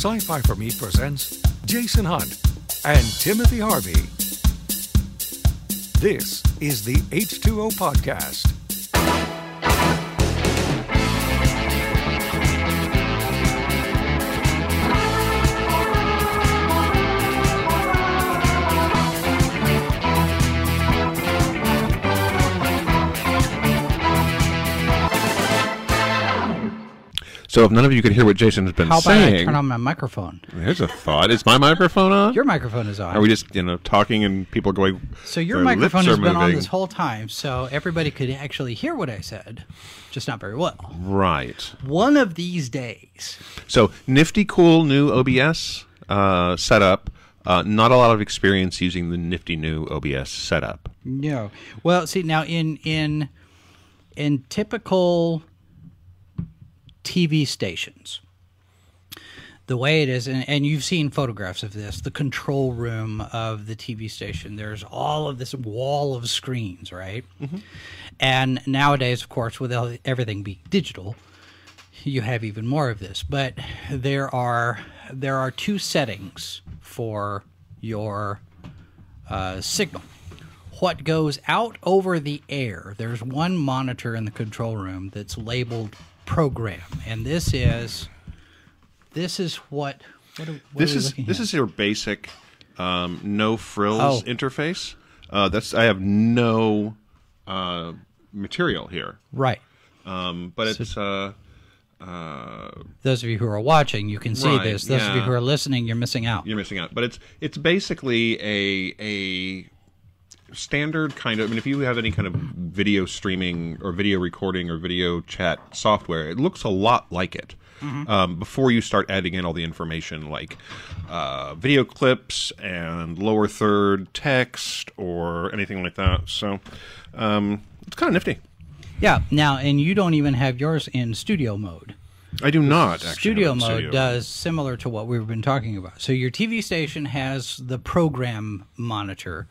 Sci Fi for Me presents Jason Hunt and Timothy Harvey. This is the H2O Podcast. So if none of you could hear what Jason has been saying. How about I turn on my microphone? There's a thought: Is my microphone on? Your microphone is on. Are we just you know talking and people going? so your microphone has been on this whole time, so everybody could actually hear what I said, just not very well. right. One of these days, So nifty, cool new OBS uh, setup. Uh, not a lot of experience using the nifty new OBS setup. no. Well, see now in in in typical TV stations, the way it is, and, and you've seen photographs of this, the control room of the TV station. There's all of this wall of screens, right? And nowadays, of course, with everything being digital, you have even more of this. But there are there are two settings for your uh, signal. What goes out over the air? There's one monitor in the control room that's labeled program, and this is this is what. what, are, what This is this at? is your basic um, no frills Oh. interface. Uh, that's I have no uh, material here, right. um, but it's uh, uh, Those of you who are watching, you can see Right, this. Those of you who are listening, you're missing out. you're missing out. But it's it's basically a a standard kind of. I mean, if you have any kind of video streaming or video recording or video chat software, it looks a lot like it. Um, before you start adding in all the information like uh, video clips and lower third text or anything like that, so um, it's kind of nifty. Yeah. Now, and you don't even have yours in studio mode. I do not actually. studio have it in mode studio. does similar to what we've been talking about. So your TV station has the program monitor,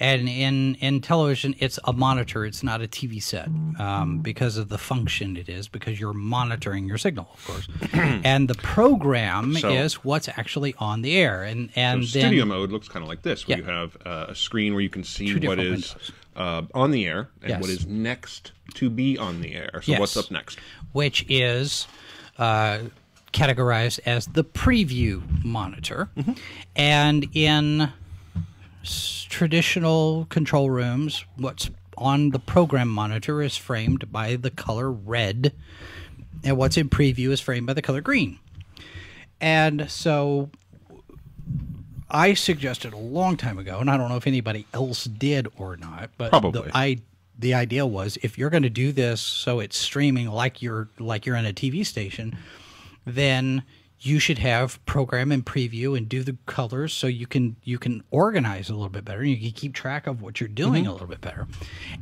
and in in television, it's a monitor. It's not a TV set um, because of the function it is. Because you're monitoring your signal, of course, and the program So- is what's actually on the air. And and So then studio mode looks kind of like this, where Yeah. you have uh, a screen where you can see what is uh, on the air and Yes. what is next to be on the air. So Yes. what's up next? which is uh, categorized as the preview monitor. Mm-hmm. And in traditional control rooms, what's on the program monitor is framed by the color red, and what's in preview is framed by the color green. And so I suggested a long time ago, and I don't know if anybody else did or not, but Probably. the, I the idea was if you're going to do this so it's streaming like you're like you're in a TV station, then you should have program and preview and do the colors so you can you can organize a little bit better. and You can keep track of what you're doing a little bit better.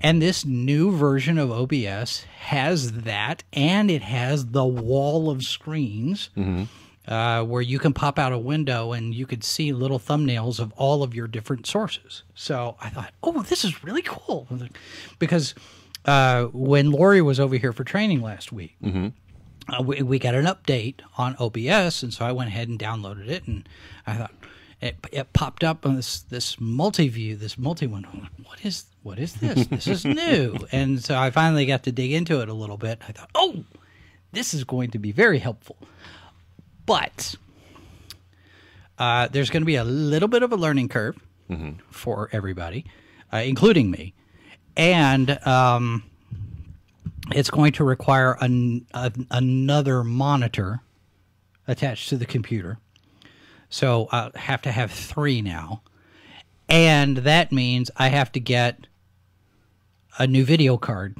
And this new version of OBS has that, and it has the wall of screens uh, where you can pop out a window and you could see little thumbnails of all of your different sources. So I thought, oh, this is really cool because uh, when Lori was over here for training last week, uh, we, we got an update on OBS, and so I went ahead and downloaded it, and I thought it, it popped up on this this multi view, this multi window. Like, What is what is this? This is new, and so I finally got to dig into it a little bit. I thought, oh, this is going to be very helpful, but uh, there's going to be a little bit of a learning curve for everybody, uh, including me, and um, it's going to require an, an, another monitor attached to the computer. So I have to have three now. And that means I have to get a new video card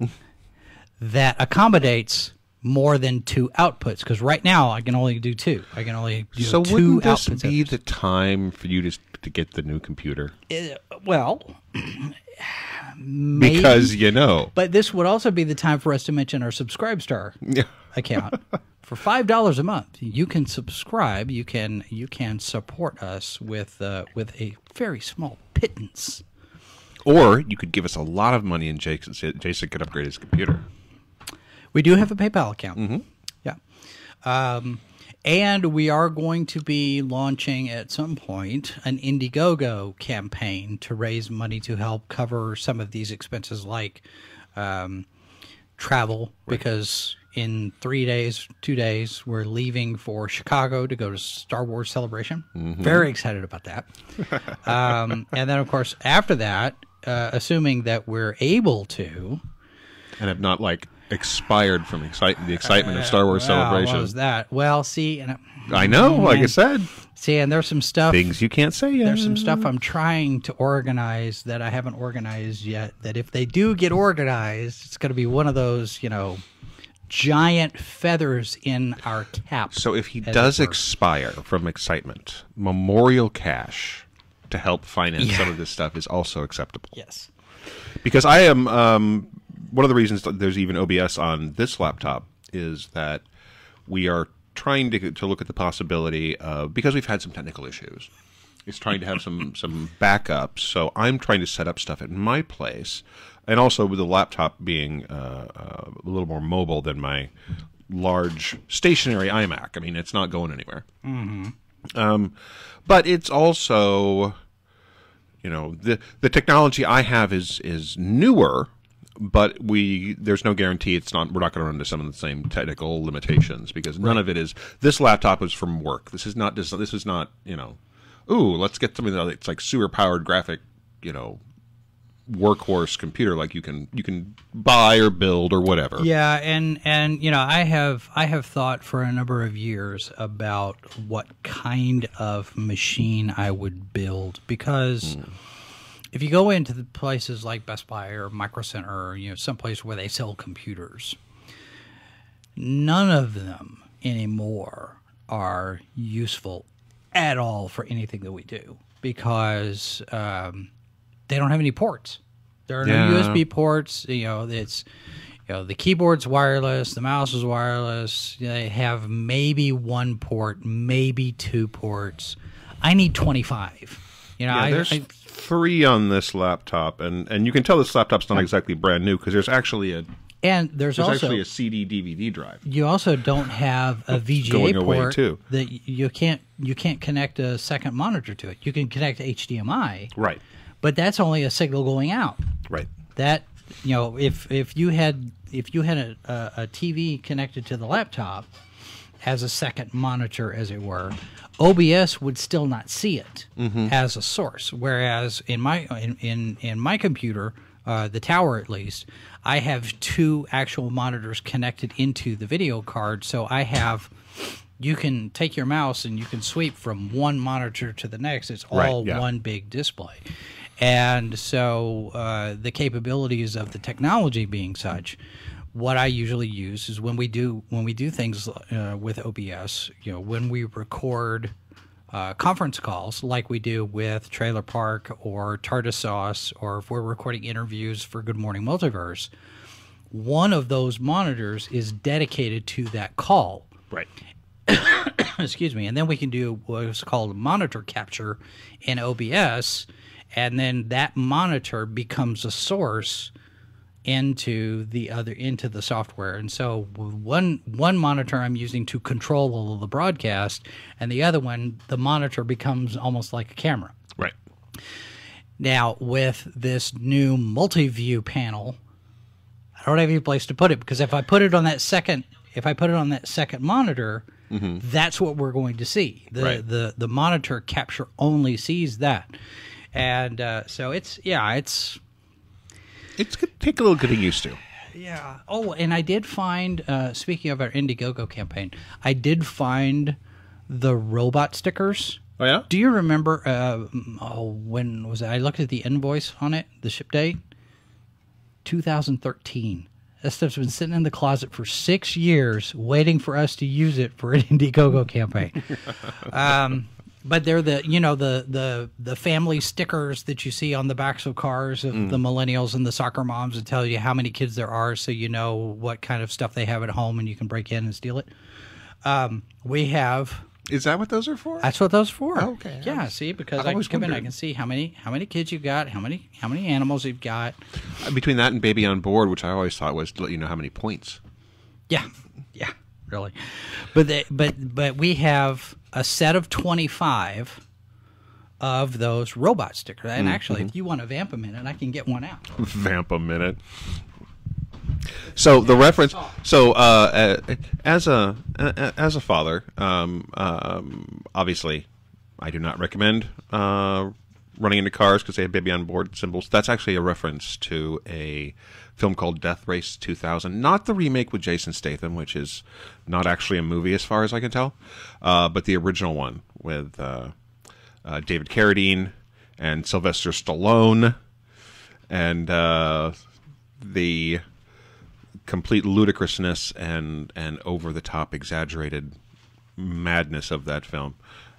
that accommodates more than two outputs. Because right now I can only do two. I can only do So two wouldn't this outputs. be the time for you to to get the new computer? Uh, well, maybe, Because you know, But this would also be the time for us to mention our Subscribestar account. for five dollars a month, you can subscribe. You can you can support us with uh, with a very small pittance. Or you could give us a lot of money and Jason, Jason could upgrade his computer. We do have a PayPal account. Yeah. Um, And we are going to be launching at some point an Indiegogo campaign to raise money to help cover some of these expenses, like um, travel, because in three days, two days, we're leaving for Chicago to go to Star Wars Celebration. Very excited about that. um, and then, of course, after that, uh, assuming that we're able to, and have not like expired from excite- the excitement of Star Wars well, Celebration. What was that? Well, see, and I know, like I said, see, and there's some stuff. things you can't say yet. There's some stuff I'm trying to organize that I haven't organized yet. That if they do get organized, it's going to be one of those, you know, giant feathers in our cap. So if he does expire from excitement, memorial cash to help finance some of this stuff is also acceptable. yes, Because I am um, one of the reasons that there's even OBS on this laptop is that we are trying to to look at the possibility of because we've had some technical issues. It's trying to have some some backups. So I'm trying to set up stuff at my place, and also with the laptop being uh, uh, a little more mobile than my large stationary iMac. I mean, it's not going anywhere. Um, but it's also, you know, the the technology I have is is newer, but we there's no guarantee it's not we're not going to run into some of the same technical limitations because none of it is. This laptop is from work. This is not this this is not you know, ooh, let's get something that's like sewer powered graphic, you know. workhorse computer like you can you can buy or build or whatever Yeah, and and you know, I have I have thought for a number of years about what kind of machine I would build because hmm. If you go into the places like Best Buy or Micro Center or you know someplace where they sell computers, none of them anymore are useful at all for anything that we do because um, they don't have any ports. There are no USB ports. You know, it's you know the keyboard's wireless, the mouse is wireless. They have maybe one port, maybe two ports. I need twenty five. You know, Yeah, I, there's I, three on this laptop, and and you can tell this laptop's not exactly brand new because there's actually a and there's, there's also actually a CD DVD drive. you also don't have a VGA port too. that you can't you can't connect a second monitor to it. You can connect HDMI, Right, but that's only a signal going out. right. That you know, if if you had if you had a, a, a TV connected to the laptop as a second monitor, as it were, OBS would still not see it as a source. Whereas in my in in, in my computer, uh, the tower at least, I have two actual monitors connected into the video card, so I have. You can take your mouse and you can sweep from one monitor to the next. It's Right, all yeah. one big display. And so uh, the capabilities of the technology being such, what I usually use is when we do when we do things uh, with OBS, you know, when we record uh, conference calls like we do with Trailer Park or Tartar Sauce, or if we're recording interviews for Good Morning Multiverse, one of those monitors is dedicated to that call Right. excuse me, and then we can do what's called monitor capture in OBS, and then that monitor becomes a source into the other into the software. And so one one monitor I'm using to control all of the broadcast, and the other one the monitor becomes almost like a camera. Right. Now with this new multi-view panel, I don't have any place to put it because if I put it on that second, if I put it on that second monitor, that's what we're going to see. The Right. the the monitor capture only sees that, and uh, so it's yeah, it's It's gonna take a little getting used to. yeah. Oh, and I did find. Uh, speaking of our Indiegogo campaign, I did find the robot stickers. Oh yeah. Do you remember? Uh, oh, when was it? I looked at the invoice on it, the ship date, 2013. That stuff's been sitting in the closet for six years, waiting for us to use it for an Indiegogo campaign. um, but they're the you know the the the family stickers that you see on the backs of cars of the millennials and the soccer moms that tell you how many kids there are, so you know what kind of stuff they have at home, and you can break in and steal it. Um, we have Is that what those are for? that's what those are for. Oh, okay. I Yeah. was- see, because I've I can come in, I can see how many how many kids you've got, how many how many animals you've got. Between that and Baby on Board, which I always thought was to let you know how many points. Yeah. Really. But they, but but we have a set of twenty five of those robot stickers. And actually, if you want to vamp a minute, I can get one out. Vamp a minute. So the reference. So uh, as a as a father, um, um, obviously, I do not recommend uh, running into cars because they have baby on board symbols. That's actually a reference to a film called Death Race 2000, not the remake with Jason Statham, which is not actually a movie as far as I can tell, uh, but the original one with uh, uh, David Carradine and Sylvester Stallone, and uh, the complete ludicrousness and and over the top exaggerated madness of that film.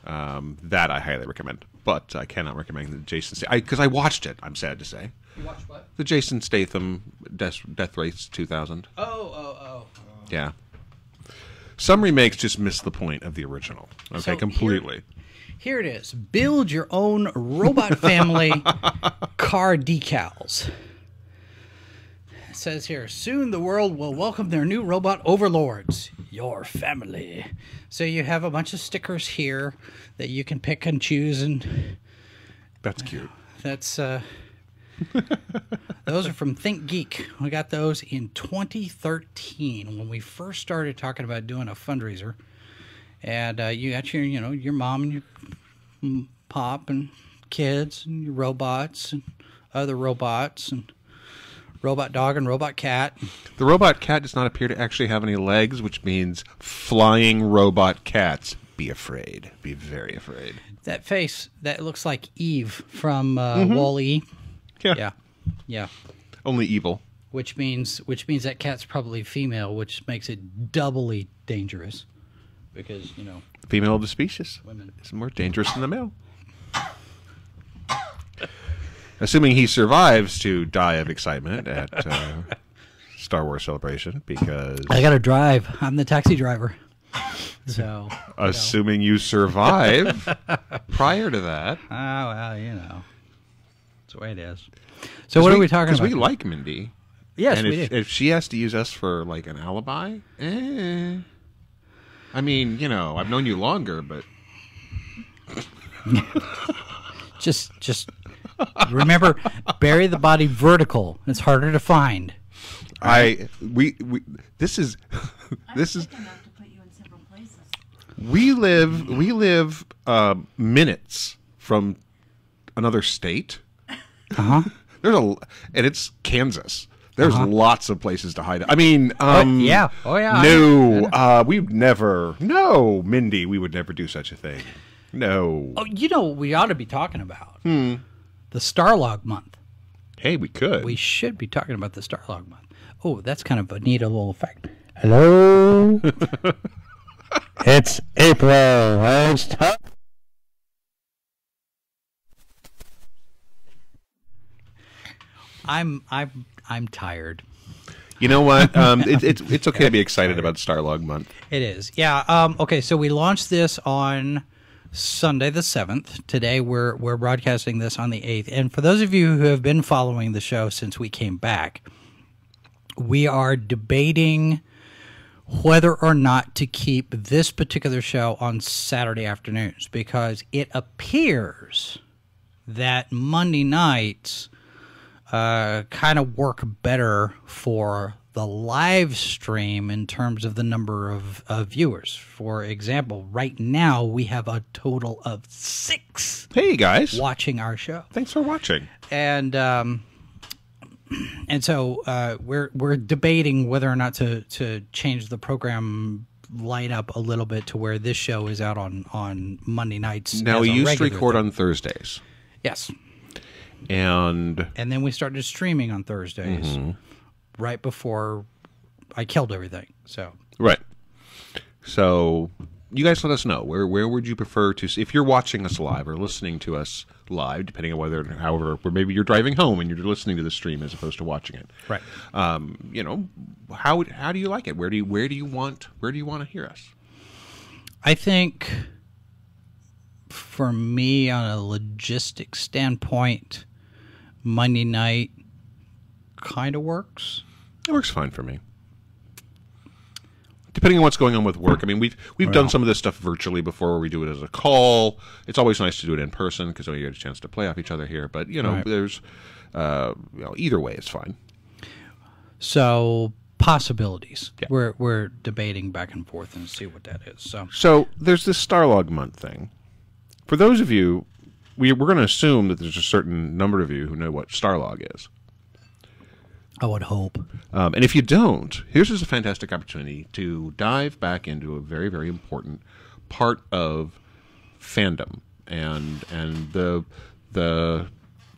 Um, that I highly recommend, but I cannot recommend Jason because I, I watched it. I'm sad to say You what? the Jason Statham Death, Death Race 2000. Oh, oh, oh. Yeah. Some remakes just miss the point of the original. Okay, So completely. Here it is. Build your own robot family car decals. It says here, soon the world will welcome their new robot overlords, your family. So you have a bunch of stickers here that you can pick and choose and That's cute. that's uh those are from Think Geek. We got those in 2013 when we first started talking about doing a fundraiser. And uh, you got your, you know, your mom and your pop and kids and your robots and other robots and robot dog and robot cat. The robot cat does not appear to actually have any legs, which means flying robot cats. Be afraid. Be very afraid. That face that looks like Eve from uh, Wall-E. Yeah. Yeah, yeah. Only evil. Which means which means that cat's probably female, which makes it doubly dangerous because you know Female of the species women. is more dangerous than the male. Assuming he survives to die of excitement at uh, Star Wars Celebration, because I got to drive. I'm the taxi driver. So, assuming you survive prior to that. oh well, you know, that's the way it is. So, what are we talking Because about? we like Mindy. yes, and we if, do. if she has to use us for like an alibi, eh. I mean, you know, I've known you longer, but just, just remember, bury the body vertical. It's harder to find. I we, we this is this is enough to put you in several places. we live we live uh, minutes from another state. Uh huh. There's a and it's Kansas. There's lots of places to hide. I mean, um, Uh-huh. yeah. Oh, yeah. No, uh, we'd never. No, Mindy, we would never do such a thing. No. Oh, you know what we ought to be talking about? Hmm. The Starlog month. Hey, we could. We should be talking about the Starlog month. Oh, that's kind of a neat little effect. Hello. It's April. It's time. I'm I'm I'm tired. You know what? Um, it, it's it's okay to be excited about Starlog Month. It is. Yeah. Um, okay. So we launched this on Sunday the seventh. Today we're we're broadcasting this on the eighth. And for those of you who have been following the show since we came back, we are debating whether or not to keep this particular show on Saturday afternoons because it appears that Monday nights uh, kind of work better for the live stream in terms of the number of, of viewers. For example, right now we have a total of six Hey guys, watching our show, thanks for watching. and um, and so uh, we're we're debating whether or not to to change the program lineup a little bit to where this show is out on on Monday nights. Now we used to record thing. on Thursdays, yes, and and then we started streaming on Thursdays, Mm-hmm. right before I killed everything. So right. So you guys let us know where where would you prefer to see if you're watching us live or listening to us live, depending on whether however or maybe you're driving home and you're listening to the stream as opposed to watching it. right. Um, you know how how do you like it? Where do you where do you want where do you want to hear us? I think for me, on a logistic standpoint, Monday night kind of works. It works fine for me. depending on what's going on with work. I mean, we've we've done some of this stuff virtually before, where we do it as a call. It's always nice to do it in person because we get a chance to play off each other here. But you know, Right. there's uh, you know, either way is fine. So possibilities. Yeah. We're we're debating back and forth and see what that is. So So there's this Starlog month thing. For those of you, we we're going to assume that there's a certain number of you who know what Starlog is. I would hope. Um, and if you don't, here's just a fantastic opportunity to dive back into a very, very important part of fandom and and the the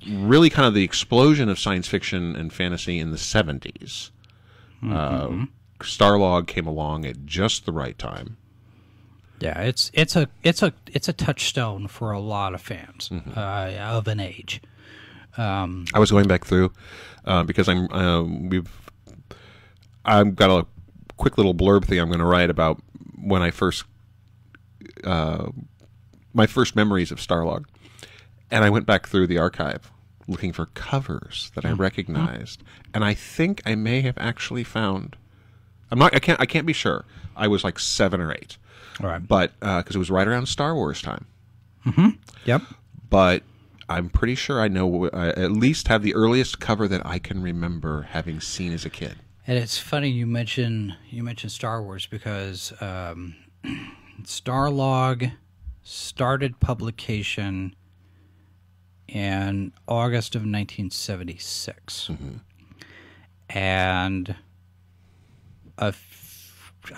really kind of the explosion of science fiction and fantasy in the 70s. Uh, Starlog came along at just the right time. Yeah, it's it's a it's a it's a touchstone for a lot of fans Mm-hmm. uh, of an age. I was going back through uh, because I'm um, we've I've got a quick little blurb thing I'm going to write about when I first uh, my first memories of Starlog, and I went back through the archive looking for covers that I recognized, and I think I may have actually found. I'm not. I can't. I can't be sure. I was like seven or eight, All right. but uh, because it was right around Star Wars time mm-hmm. Yep. but I'm pretty sure I know I at least have the earliest cover that I can remember having seen as a kid. And it's funny you mention you mentioned Star Wars because um, Starlog started publication in August of 1976, mm-hmm. and a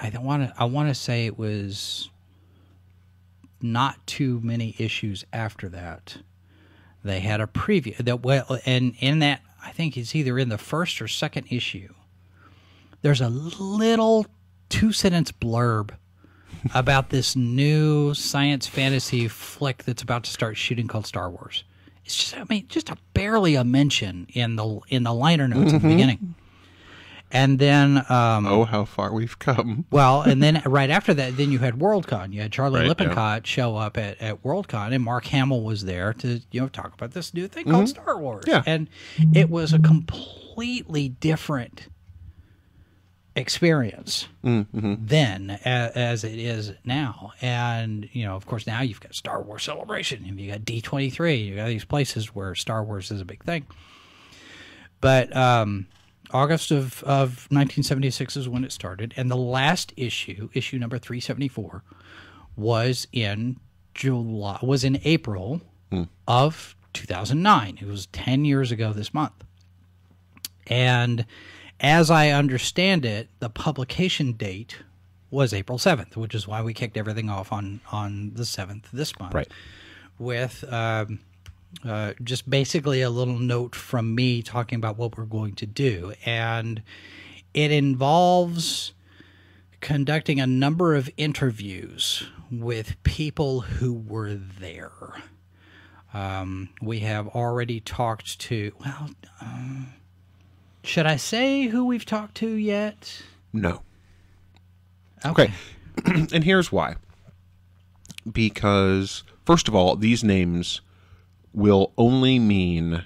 I want to I want to say it was not too many issues after that. They had a preview that well, and in that I think it's either in the first or second issue there's a little two sentence blurb about this new science fantasy flick that's about to start shooting called Star Wars. It's just I mean just a barely a mention in the in the liner notes at the mm-hmm. beginning. And then um Oh, how far we've come! well, and then right after that, then you had Worldcon. You had Charlie Right, yeah. Lippincott show up at, at Worldcon, and Mark Hamill was there to you know talk about this new thing called Star Wars. Mm-hmm. Yeah. and it was a completely different experience Mm-hmm. then a, as it is now. And you know, of course, now you've got Star Wars Celebration, and you got D twenty three. You got these places where Star Wars is a big thing. But um, August of, of 1976 is when it started, and the last issue, issue number 374, was in July, was in April of 2009. It was 10 years ago this month. And as I understand it, the publication date was April 7th, which is why we kicked everything off on, on the 7th this month. Right. With um, uh, just basically a little note from me talking about what we're going to do. And it involves conducting a number of interviews with people who were there. Um, we have already talked to, well, um, should I say who we've talked to yet? No. Okay. and here's why. Because, first of all, these names will only mean.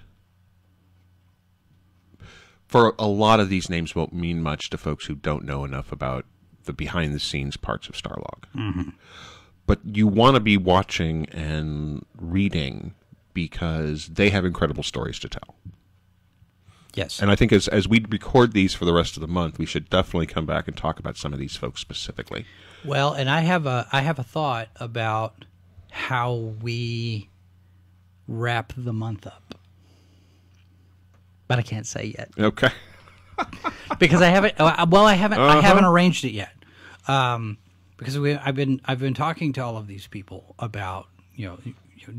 For a lot of these names won't mean much to folks who don't know enough about the behind the scenes parts of Starlog. Mm-hmm. But you want to be watching and reading because they have incredible stories to tell. Yes. And I think as as we record these for the rest of the month, we should definitely come back and talk about some of these folks specifically. Well, and I have a I have a thought about how we wrap the month up. But I can't say yet Okay. because I haven't. uh, Well, I haven't. I Uh-huh. haven't arranged it yet. Um, because we, I've been I've been talking to all of these people about you know,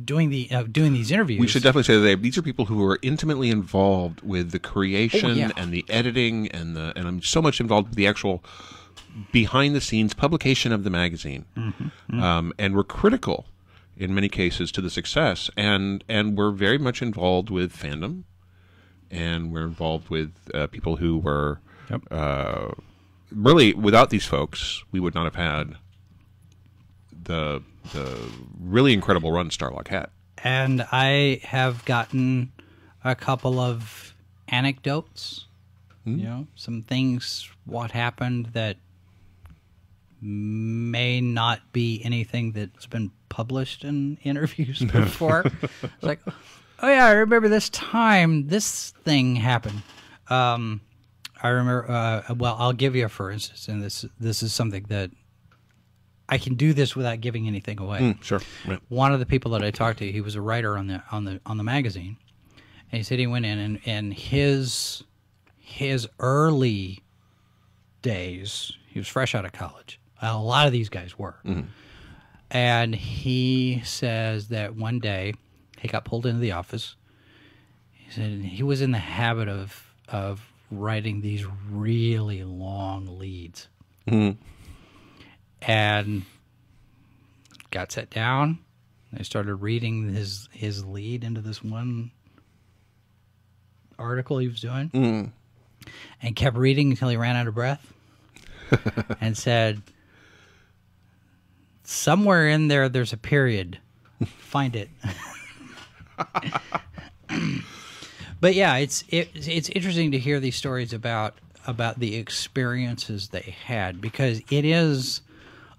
doing the uh, doing these interviews. We should definitely say that they, these are people who are intimately involved with the creation Oh, yeah. and the editing and the and I'm so much involved with the actual behind the scenes publication of the magazine. Mm-hmm. Um, and we're critical in many cases to the success and and we're very much involved with fandom and we're involved with uh, people who were Yep. uh, really without these folks we would not have had the the really incredible run Starlog had. and I have gotten a couple of anecdotes. Hmm? You know, some things what happened that may not be anything that's been published in interviews before. it's like, oh yeah, I remember this time this thing happened. Um, I remember. Uh, well, I'll give you a for instance, and this this is something that I can do this without giving anything away. Sure. Right. One of the people that I talked to, he was a writer on the on the on the magazine, and he said he went in and and his his early days, he was fresh out of college. A lot of these guys were, mm-hmm. and he says that one day he got pulled into the office. He said he was in the habit of of writing these really long leads, mm-hmm. and got set down. I started reading his his lead into this one article he was doing, mm-hmm. and kept reading until he ran out of breath, and said, "Somewhere in there, there's a period. Find it." but yeah, it's it, it's interesting to hear these stories about about the experiences they had because it is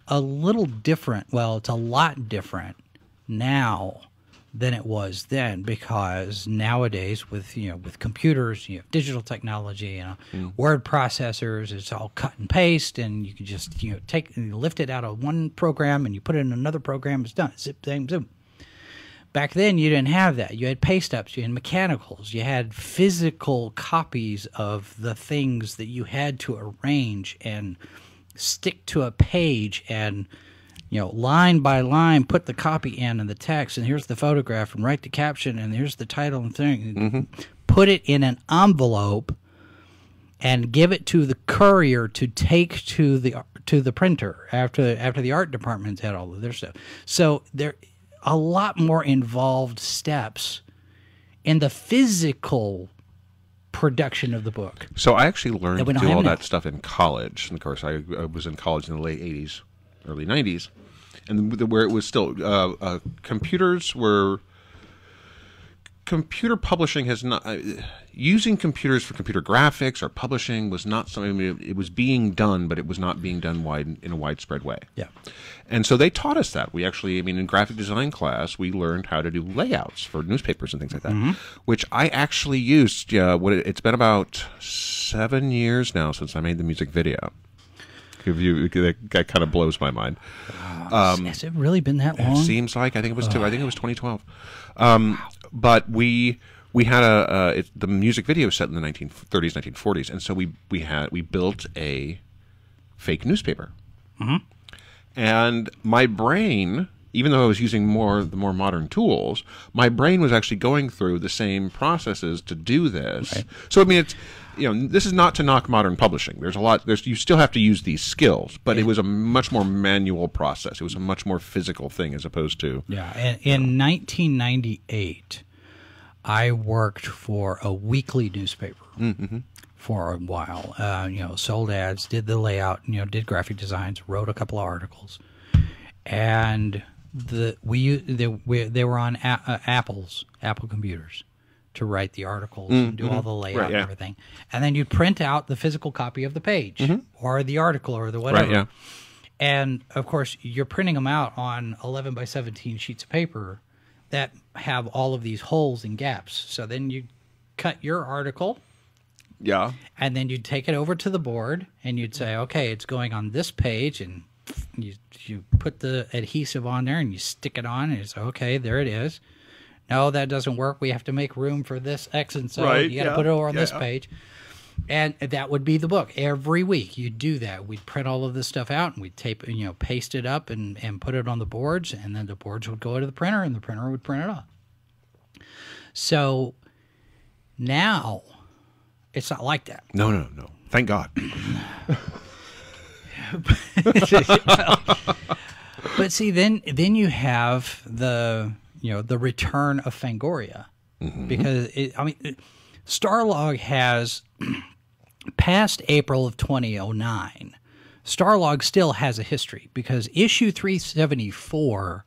a little different. Well, it's a lot different now than it was then because nowadays with you know with computers you have digital technology you know word processors it's all cut and paste and you can just you know take and lift it out of one program and you put it in another program it's done zip zip zoom. Back then you didn't have that. You had paste ups you had mechanicals you had physical copies of the things that you had to arrange and stick to a page and you know line by line put the copy in and the text and here's the photograph and write the caption and here's the title and thing mm-hmm. put it in an envelope and give it to the courier to take to the to the printer after after the art department's had all of their stuff. So there a lot more involved steps in the physical production of the book. So I actually learned to do all now. that stuff in college. And of course, I, I was in college in the late '80s, early '90s, and the, where it was still uh, uh, computers were. Computer publishing has not uh, using computers for computer graphics or publishing was not something. I mean, it was being done, but it was not being done wide in a widespread way. Yeah. And so they taught us that. We actually, I mean, in graphic design class, we learned how to do layouts for newspapers and things like that, Mm-hmm. which I actually used. Uh, what it, it's been about seven years now since I made the music video. If you, that, kind of blows my mind. Has it really been that long? It Seems like I think it was two. I think it was 2012. Um, But we we had a uh, it, the music video was set in the 1930s, 1940s, and so we we had we built a fake newspaper. And my brain, even though I was using more the more modern tools, my brain was actually going through the same processes to do this. So I mean, it's you know this is not to knock modern publishing. There's a lot. There's you still have to use these skills, but it was a much more manual process. It was a much more physical thing as opposed to Yeah, in, in 1998, I worked for a weekly newspaper for a while. Uh, you know, sold ads, did the layout, you know, did graphic designs, wrote a couple of articles, and the we they, we, they were on a, uh, Apple's Apple computers to write the articles mm, and do all mm-hmm. the layout Right, yeah. and everything, and then you'd print out the physical copy of the page mm-hmm. or the article or the whatever. right. Yeah. And of course, you're printing them out on 11 by 17 sheets of paper that have all of these holes and gaps. So then you cut your article Yeah. and then you'd take it over to the board and you'd say, okay, it's going on this page. And you, you put the adhesive on there and you stick it on and it's okay, there it is. No, that doesn't work. We have to make room for this X and so Right, you got to yeah, put it over on this page. And that would be the book. Every week you'd do that. We'd print all of this stuff out and we'd tape, you know, paste it up and, and put it on the boards. And then the boards would go to the printer and the printer would print it off. So now it's not like that. No, no, no. Thank God. But see, then then you have the you know the return of Fangoria mm-hmm. because it, I mean it- Starlog has past April of 2009. Starlog still has a history because issue 374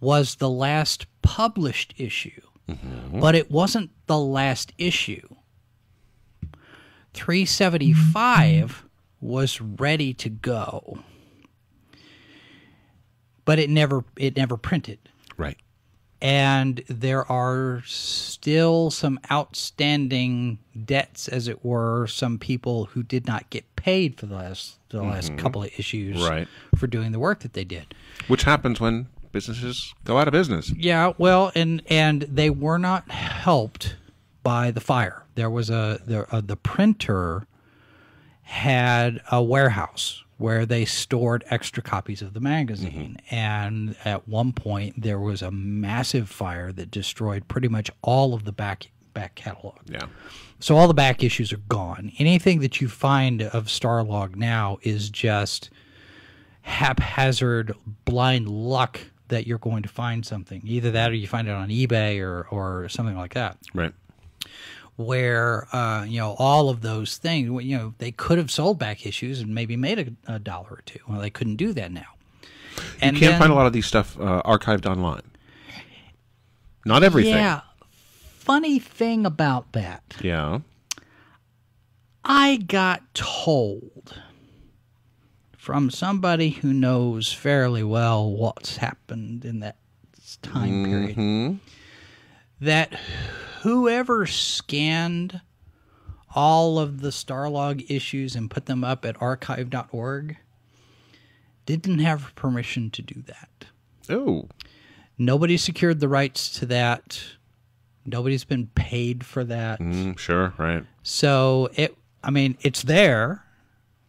was the last published issue, mm-hmm. but it wasn't the last issue. 375 was ready to go but it never it never printed. Right. and there are still some outstanding debts, as it were. Some people who did not get paid for the last the last couple of issues, Right. for doing the work that they did. Which happens when businesses go out of business. Yeah, well, and and they were not helped by the fire. There was a the uh, the printer had a warehouse where they stored extra copies of the magazine, mm-hmm. and at one point there was a massive fire that destroyed pretty much all of the back back catalog. Yeah. So all the back issues are gone. Anything that you find of Starlog now is just haphazard, blind luck that you're going to find something. Either that or you find it on eBay or, or something like that. Right. Where, uh, you know, all of those things, you know, they could have sold back issues and maybe made a, a dollar or two. Well, they couldn't do that now. And you can't then- find a lot of these stuff uh, archived online. Not everything. Yeah. Funny thing about that. Yeah. I got told from somebody who knows fairly well what's happened in that time period that whoever scanned all of the Starlog issues and put them up at archive.org didn't have permission to do that. Oh. Nobody secured the rights to that. Nobody's been paid for that. Mm, sure. Right. So it, I mean, it's there,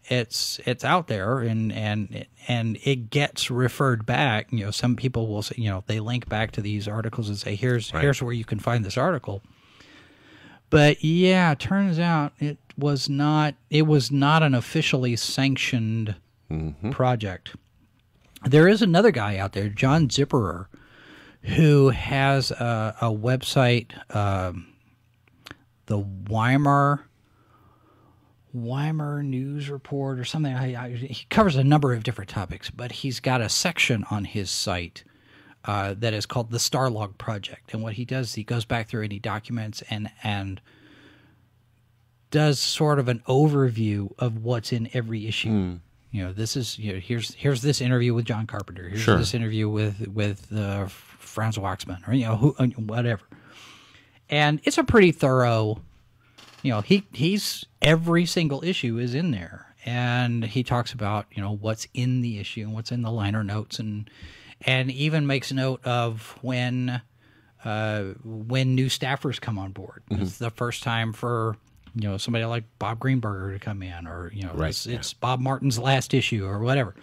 it's it's out there, and and and it gets referred back. You know, some people will say, you know, they link back to these articles and say, here's Right. here's where you can find this article. But yeah, turns out it was not it was not an officially sanctioned project. There is another guy out there, John Zipperer, who has a, a website. Um, the Weimar Weimar News Report or something. I, I, he covers a number of different topics, but he's got a section on his site uh, that is called the Starlog Project. And what he does, is he goes back through any documents and and does sort of an overview of what's in every issue. You know, this is you know here's here's this interview with John Carpenter. Here's Sure. this interview with with uh, Franz Waxman or you know who uh, whatever. And it's a pretty thorough you know he he's every single issue is in there. And he talks about you know what's in the issue and what's in the liner notes and and even makes note of when uh, when new staffers come on board. It's the first time for you know somebody like bob greenberger to come in or you know Right, it's, it's bob martin's last issue or whatever.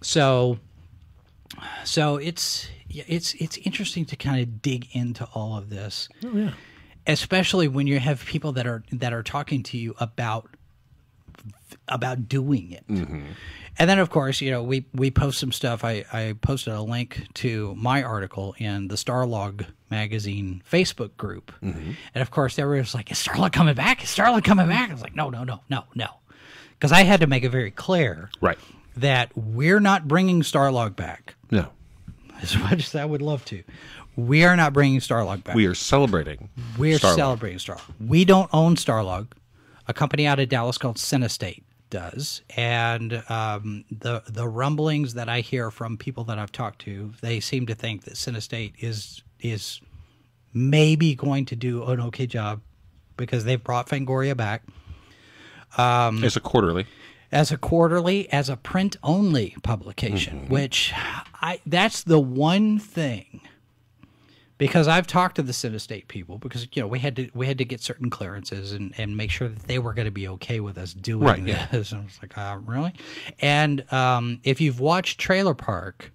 So so it's it's it's interesting to kind of dig into all of this. Oh yeah. Especially when you have people that are that are talking to you about about doing it. Mm-hmm. And then of course, you know, we we post some stuff. I I posted a link to my article in the Starlog magazine Facebook group. Mm-hmm. And of course, everyone's like, "Is Starlog coming back? Is Starlog coming back?" I was like, "No, no, no, no, no." Cuz I had to make it very clear Right. that we're not bringing Starlog back. No. As much as I would love to. We are not bringing Starlog back. We are celebrating. We're Starlog. celebrating Starlog. We don't own Starlog. A company out of Dallas called Cinestate does, and um, the the rumblings that I hear from people that I've talked to, they seem to think that Cinestate is is maybe going to do an okay job because they've brought Fangoria back It's a quarterly. as a quarterly, as a print only publication, which I that's the one thing because I've talked to the Cinestate people because you know we had to we had to get certain clearances and, and make sure that they were going to be okay with us doing Right, yeah. this. And I was like, uh, really? And um, if you've watched Trailer Park,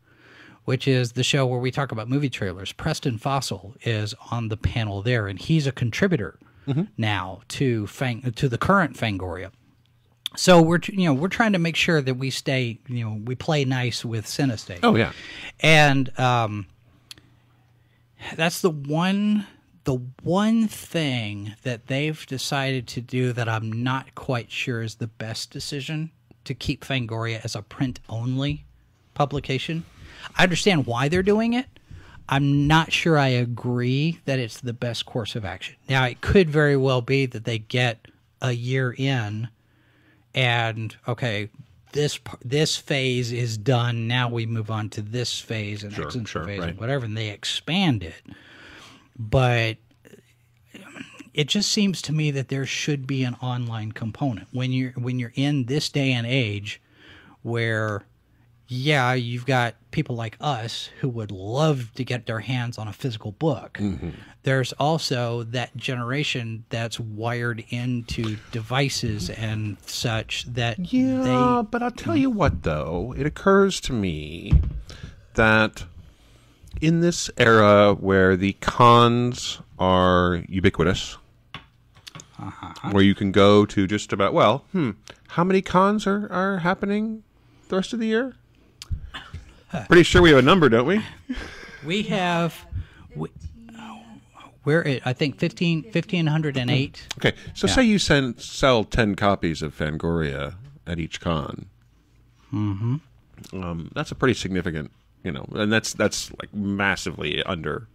which is the show where we talk about movie trailers, Preston Fassel is on the panel there, and he's a contributor now to Fang to the current Fangoria. So we're you know we're trying to make sure that we stay you know we play nice with Cinestate. Oh yeah. And um, that's the one the one thing that they've decided to do that I'm not quite sure is the best decision to keep Fangoria as a print only publication. I understand why they're doing it. I'm not sure I agree that it's the best course of action. Now, it could very well be that they get a year in and okay, this this phase is done. Now we move on to this phase and Sure, sure, phase right. and whatever, and they expand it. But it just seems to me that there should be an online component when you're when you're in this day and age where yeah you've got people like us who would love to get their hands on a physical book Mm-hmm. There's also that generation that's wired into devices and such that Yeah, but I'll tell you what, though, it occurs to me that in this era where the cons are ubiquitous, where you can go to just about well, hmm, how many cons are are happening the rest of the year? Pretty sure we have a number, don't we? we have we, we're at i think 15 1508 Okay, so say you send sell ten copies of Fangoria at each con. Mm-hmm. Um, that's a pretty significant, you know, and that's that's like massively under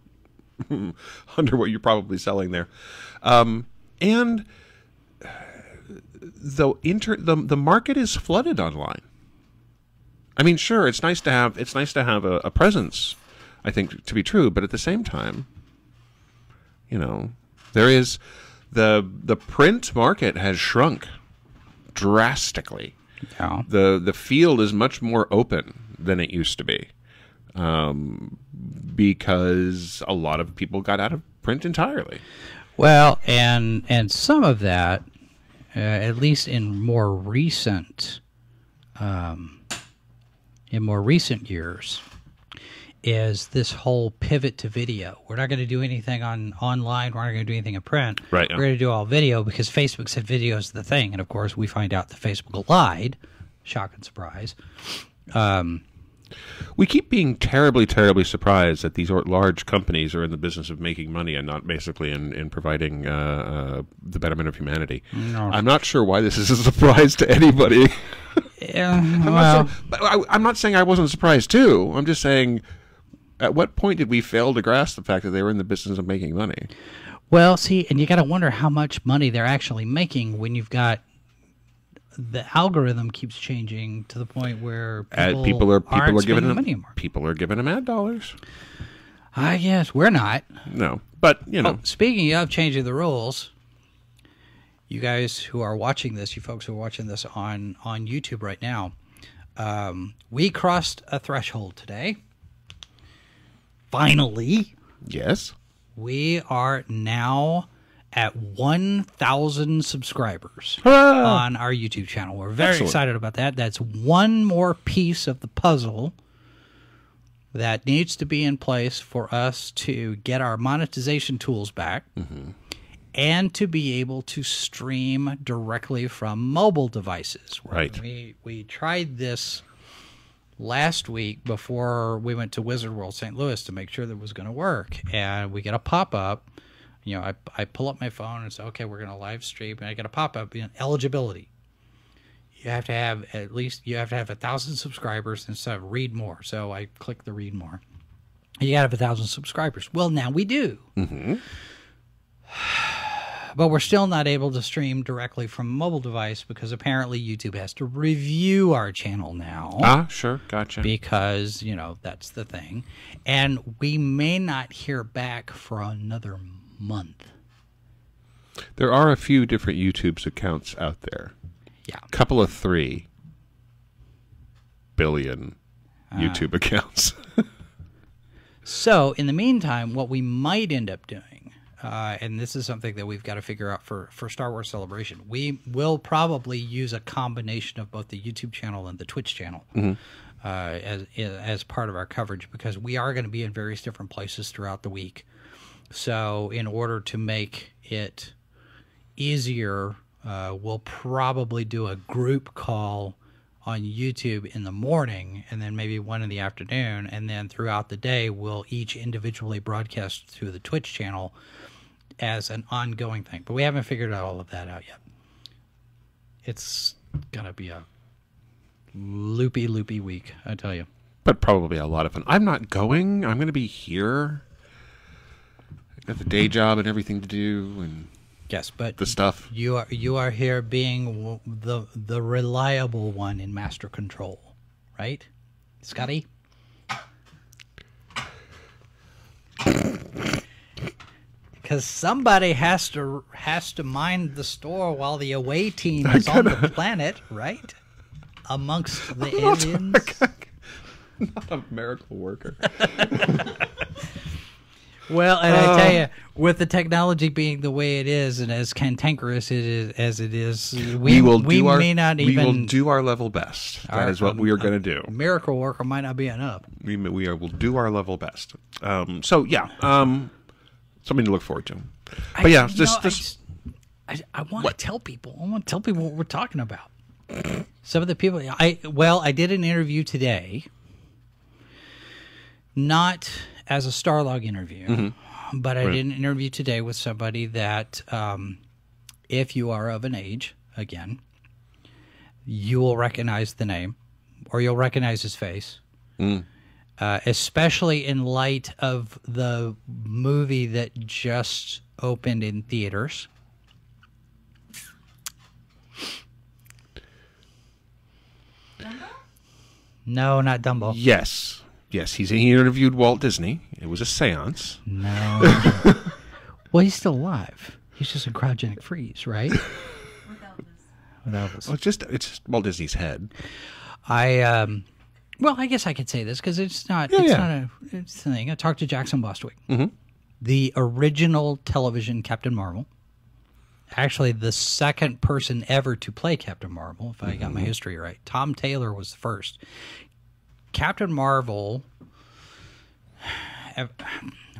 under what you're probably selling there, um, and the inter the the market is flooded online. I mean, sure, it's nice to have it's nice to have a, a presence. I think to be true, but at the same time, you know, there is the the print market has shrunk drastically. yeah the The field is much more open than it used to be, um, because a lot of people got out of print entirely. Well, and and some of that, uh, at least in more recent, um, in more recent years, is this whole pivot to video. We're not going to do anything on online. We're not going to do anything in print. Right. We're going to do all video because Facebook said video is the thing, and of course we find out that Facebook lied. Shock and surprise. Um, We keep being terribly, terribly surprised that these large companies are in the business of making money and not basically in, in providing uh, uh, the betterment of humanity. I'm not sure why this is a surprise to anybody. yeah, I'm not well, but I, I'm not saying I wasn't surprised too. I'm just saying, at what point did we fail to grasp the fact that they were in the business of making money? Well, see, and you got to wonder how much money they're actually making when you've got the algorithm keeps changing to the point where Ad- people, people are people are giving them money anymore. people are giving them ad dollars. I guess we're not. No, but you know, Oh, speaking of changing the rules, you guys who are watching this, you folks who are watching this on on YouTube right now, um, we crossed a threshold today. Finally, yes, we are now at 1,000 subscribers Hurrah! on our YouTube channel. We're very Excellent. excited about that. That's one more piece of the puzzle that needs to be in place for us to get our monetization tools back mm-hmm. and to be able to stream directly from mobile devices. Right. We, we tried this last week before we went to Wizard World St. Louis to make sure that it was going to work. And we get a pop up. You know, I, I pull up my phone and say, okay, we're going to live stream. And I get a pop up, you know, eligibility. You have to have at least, you have to have a thousand subscribers instead of read more. So I click the read more. You got to have a thousand subscribers. Well, now we do. Mm-hmm. But we're still not able to stream directly from a mobile device because apparently YouTube has to review our channel now ah, sure, gotcha. because, you know, that's the thing. And we may not hear back for another month. there are a few different YouTube's accounts out there. Yeah. couple of three billion YouTube accounts. So, in the meantime, what we might end up doing, uh, and this is something that we've got to figure out for, for Star Wars Celebration, we will probably use a combination of both the YouTube channel and the Twitch channel uh, as as part of our coverage because we are going to be in various different places throughout the week. So, in order to make it easier, uh, we'll probably do a group call on YouTube in the morning and then maybe one in the afternoon. And then throughout the day, we'll each individually broadcast through the Twitch channel as an ongoing thing. But we haven't figured out all of that out yet. It's to be a loopy, loopy week, I tell you. but probably a lot of fun. I'm not going. I'm to be here. I got the day job and everything to do, and Yes, but the stuff. you are you are here being the the reliable one in master control, right, Scotty? Because somebody has to has to mind the store while the away team is on the planet, right? Amongst the aliens. Not a miracle worker. Well, and I tell you, with the technology being the way it is, and as cantankerous it is as it is, we, we will we do our may not even we will do our level best. That Our- is what we are going to do. miracle worker might not be enough. We we are, will do our level best. Um, so yeah, um, something to look forward to. But yeah, I, just, no, just I, just- I, I want to tell people. I want to tell people what we're talking about. Some of the people, I well, I did an interview today, not as a Starlog interview, Mm-hmm. but I did an interview today with somebody that, um, if you are of an age, again, you will recognize the name, or you'll recognize his face. Mm. Uh, especially in light of the movie that just opened in theaters. No, not Dumbo. yes, yes. He's he interviewed Walt Disney. It was a séance. No. well, he's still alive. He's just a cryogenic freeze, right? With Elvis. Well, it's just it's just Walt Disney's head. I um, well, I guess I could say this because it's not. Yeah, it's yeah. not a. It's thing. I talked to Jackson Bostwick, mm-hmm. the original television Captain Marvel. Actually, the second person ever to play Captain Marvel, if I got my history right. Tom Tyler was the first. Captain Marvel.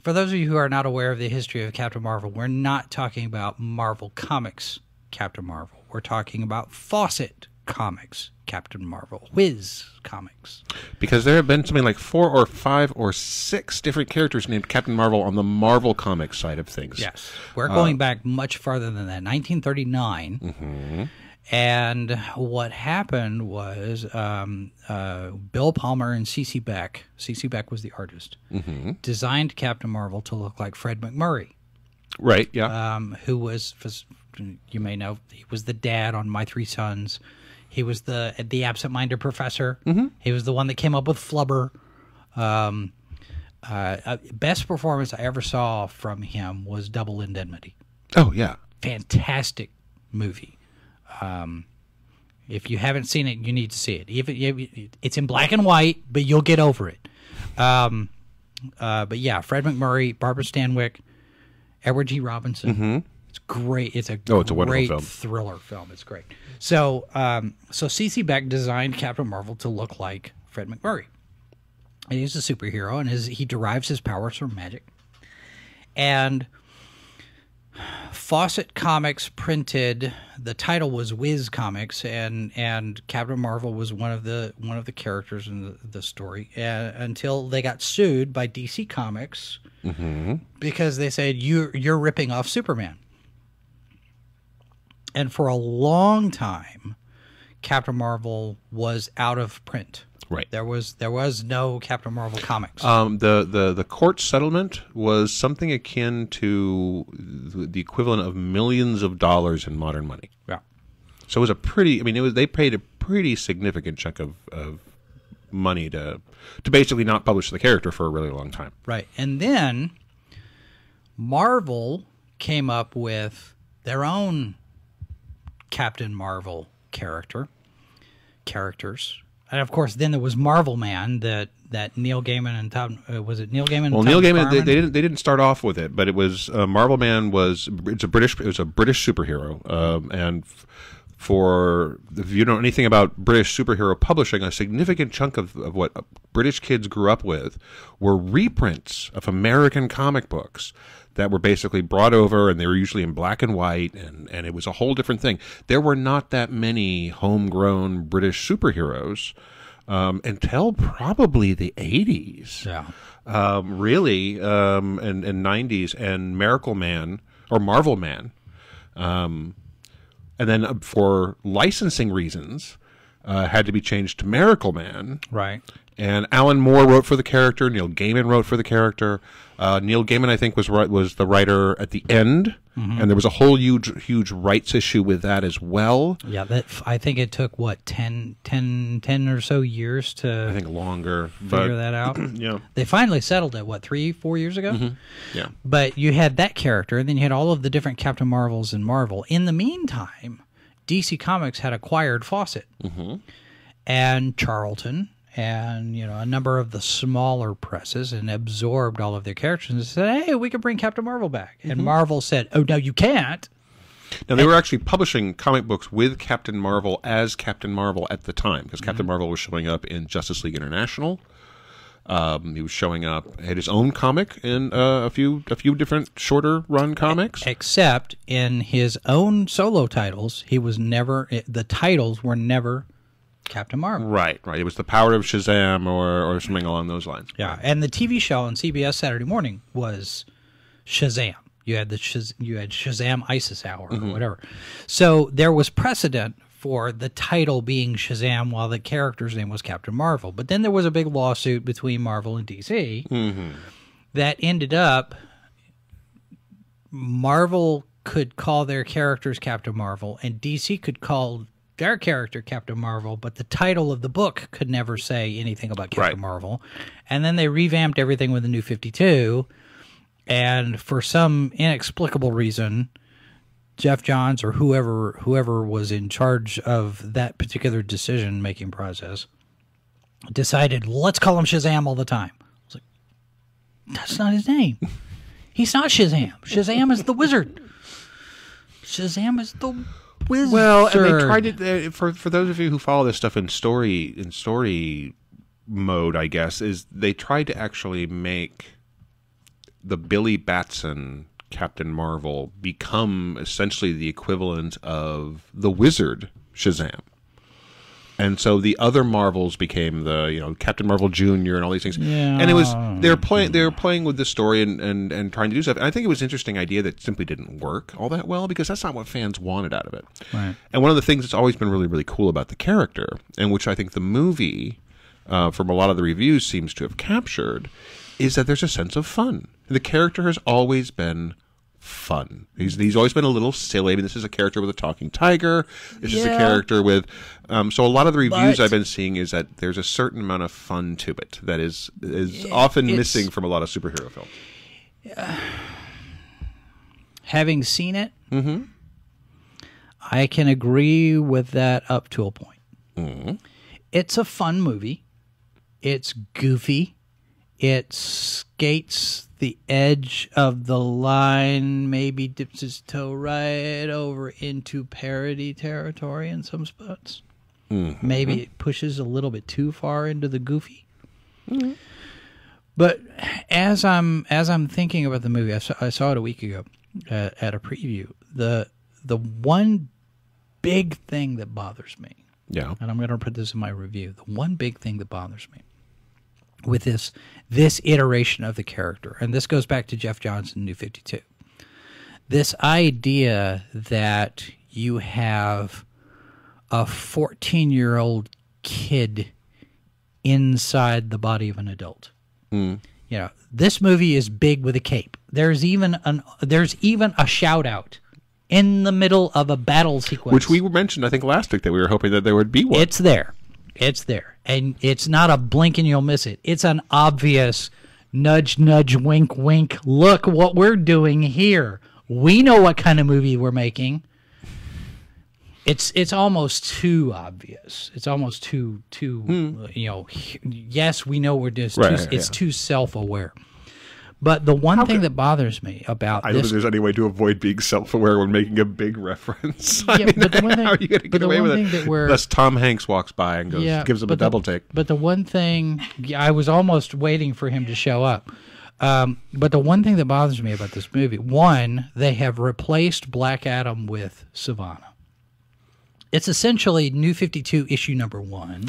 For those of you who are not aware of the history of Captain Marvel, we're not talking about Marvel Comics Captain Marvel. We're talking about Fawcett Comics Captain Marvel, Whiz Comics. Because there have been something like four or five or six different characters named Captain Marvel on the Marvel Comics side of things. Yes. We're going back much farther than that, 1939. And what happened was um, uh, Bill Palmer and C.C. Beck, C.C. Beck was the artist, designed Captain Marvel to look like Fred MacMurray. Right. Yeah. um, who was, you may know, he was the dad on My Three Sons. He was the the absent-minded professor. Mm-hmm. He was the one that came up with Flubber. Um, uh, uh, best performance I ever saw from him was Double Indemnity. oh yeah. Fantastic movie. Um, if you haven't seen it, you need to see it. Even it's in black and white, but you'll get over it. Um, uh, but yeah, Fred MacMurray, Barbara Stanwyck, Edward G. Robinson. It's great. It's a Oh, it's a wonderful great film. thriller film. It's great. So, um, so CC Beck designed Captain Marvel to look like Fred MacMurray. And he's a superhero, and his he derives his powers from magic. And Fawcett Comics printed the title was Whiz Comics, and and Captain Marvel was one of the one of the characters in the, the story. Uh, until they got sued by DC Comics because they said you you're ripping off Superman. And for a long time, Captain Marvel was out of print. Right. There was there was no Captain Marvel comics. Um, the, the the court settlement was something akin to the equivalent of millions of dollars in modern money. yeah. So it was a pretty. I mean, it was they paid a pretty significant chunk of, of money to to basically not publish the character for a really long time. Right. And then Marvel came up with their own Captain Marvel character characters. And of course, then there was Marvel Man that that Neil Gaiman and Tom uh, was it Neil Gaiman? Well, Tom Neil Gaiman they, they didn't they didn't start off with it, but it was uh, Marvel Man was it's a British it was a British superhero, um, and f- for if you know anything about British superhero publishing, a significant chunk of, of what British kids grew up with were reprints of American comic books that were basically brought over, and they were usually in black and white, and and it was a whole different thing. There were not that many homegrown British superheroes. Um, until probably the 80s Yeah. um, really, um, and, and 90s, and Miracle Man or Marvel Man. Um, and then uh, for licensing reasons, uh, had to be changed to Miracle Man. Right. And Alan Moore wrote for the character. Neil Gaiman wrote for the character. Uh, Neil Gaiman, I think, was was the writer at the end, mm-hmm. and there was a whole huge huge rights issue with that as well. Yeah, that I think it took what 10, 10, 10 or so years to I think longer, figure that out. yeah, They finally settled it. What three, four years ago? Mm-hmm. yeah. But you had that character, and then you had all of the different Captain Marvels in Marvel. In the meantime, DC Comics had acquired Fawcett mm-hmm. and Charlton, and you know a number of the smaller presses, and absorbed all of their characters and said, "Hey, we can bring Captain Marvel back." And Marvel said, "Oh no, you can't." Now they were actually publishing comic books with Captain Marvel as Captain Marvel at the time because Captain Marvel was showing up in Justice League International. Um, he was showing up had his own comic in uh, a few a few different shorter run comics. Except in his own solo titles, he was never. The titles were never Captain Marvel. Right, right. It was the power of Shazam or or something along those lines. Yeah, and the TV show on CBS Saturday morning was Shazam. You had the Shaz- you had Shazam ISIS Hour or mm-hmm. whatever. So there was precedent for the title being Shazam while the character's name was Captain Marvel. But then there was a big lawsuit between Marvel and DC mm-hmm. that ended up Marvel could call their characters Captain Marvel and DC could call their character Captain Marvel, but the title of the book could never say anything about Captain Right. Marvel. And then they revamped everything with the new 52. And for some inexplicable reason, Geoff Johns or whoever whoever was in charge of that particular decision making process decided let's call him Shazam all the time. I was like, that's not his name. He's not Shazam. Shazam is the wizard. Shazam is the wizard. Well, and they tried it uh, for for those of you who follow this stuff in story in story mode. I guess is they tried to actually make the Billy Batson Captain Marvel become essentially the equivalent of the Wizard Shazam. And so the other Marvels became the you know Captain Marvel Junior and all these things. Yeah. And it was they're playing they're playing with the story and, and and trying to do stuff. And I think it was an interesting idea that simply didn't work all that well because that's not what fans wanted out of it. Right. And one of the things that's always been really really cool about the character, and which I think the movie, uh, from a lot of the reviews, seems to have captured, is that there's a sense of fun. The character has always been fun. He's he's always been a little silly. I mean, this is a character with a talking tiger. This is a character with. Um, so a lot of the reviews But- I've been seeing is that there's a certain amount of fun to it that is is often missing from a lot of superhero films. Having seen it, mm-hmm. I can agree with that up to a point. It's a fun movie. It's goofy. It skates the edge of the line, maybe dips its toe right over into parody territory in some spots. Maybe it pushes a little bit too far into the goofy. But as I'm as I'm thinking about the movie, I saw, I saw it a week ago uh, at a preview. The the one big thing that bothers me, Yeah. and I'm going to put this in my review. The one big thing that bothers me with this this iteration of the character, and this goes back to Jeff Johnson, New Fifty Two. This idea that you have a 14 year old kid inside the body of an adult. Hmm. You know, this movie is big with a cape. There's even an there's even a shout out in the middle of a battle sequence. Which we mentioned, I think, last week that we were hoping that there would be one. It's there. It's there. And it's not a blink and you'll miss it. It's an obvious nudge, nudge, wink, wink. Look what we're doing here. We know what kind of movie we're making. It's it's almost too obvious. It's almost too too uh, you know. Yes, we know we're just. Hmm. Right, too, right, it's too self aware. But the one thing that bothers me about I don't this think there's any way to avoid being self-aware when making a big reference. I Yeah, mean, but the one thing- how are you going to get away with it? that we're- Unless Tom Hanks walks by and goes, gives him a the- double take. But the one thing, I was almost waiting for him to show up. Um, but the one thing that bothers me about this movie, one, they have replaced Black Adam with Sivana. It's essentially New 52 issue number one.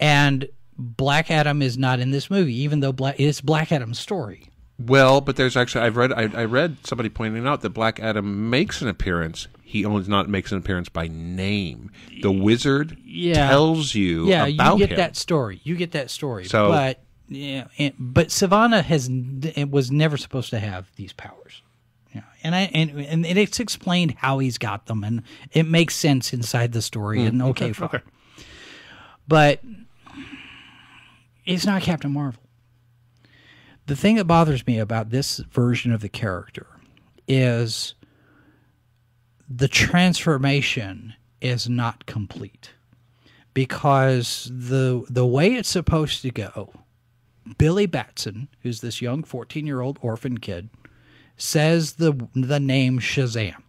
And Black Adam is not in this movie, even though Black, it's Black Adam's story. Well, but there's actually I've read I, I read somebody pointing out that Black Adam makes an appearance. He only not makes an appearance by name. The wizard Yeah. tells you yeah, about you get him. that story. You get that story. So- but yeah, and, but Sivana has it was never supposed to have these powers. Yeah, and I and and it's explained how he's got them, and it makes sense inside the story. and okay, fine. Hmm. okay. But it's not Captain Marvel. The thing that bothers me about this version of the character is the transformation is not complete because the the way it's supposed to go Billy Batson who's this young 14-year-old orphan kid says the the name Shazam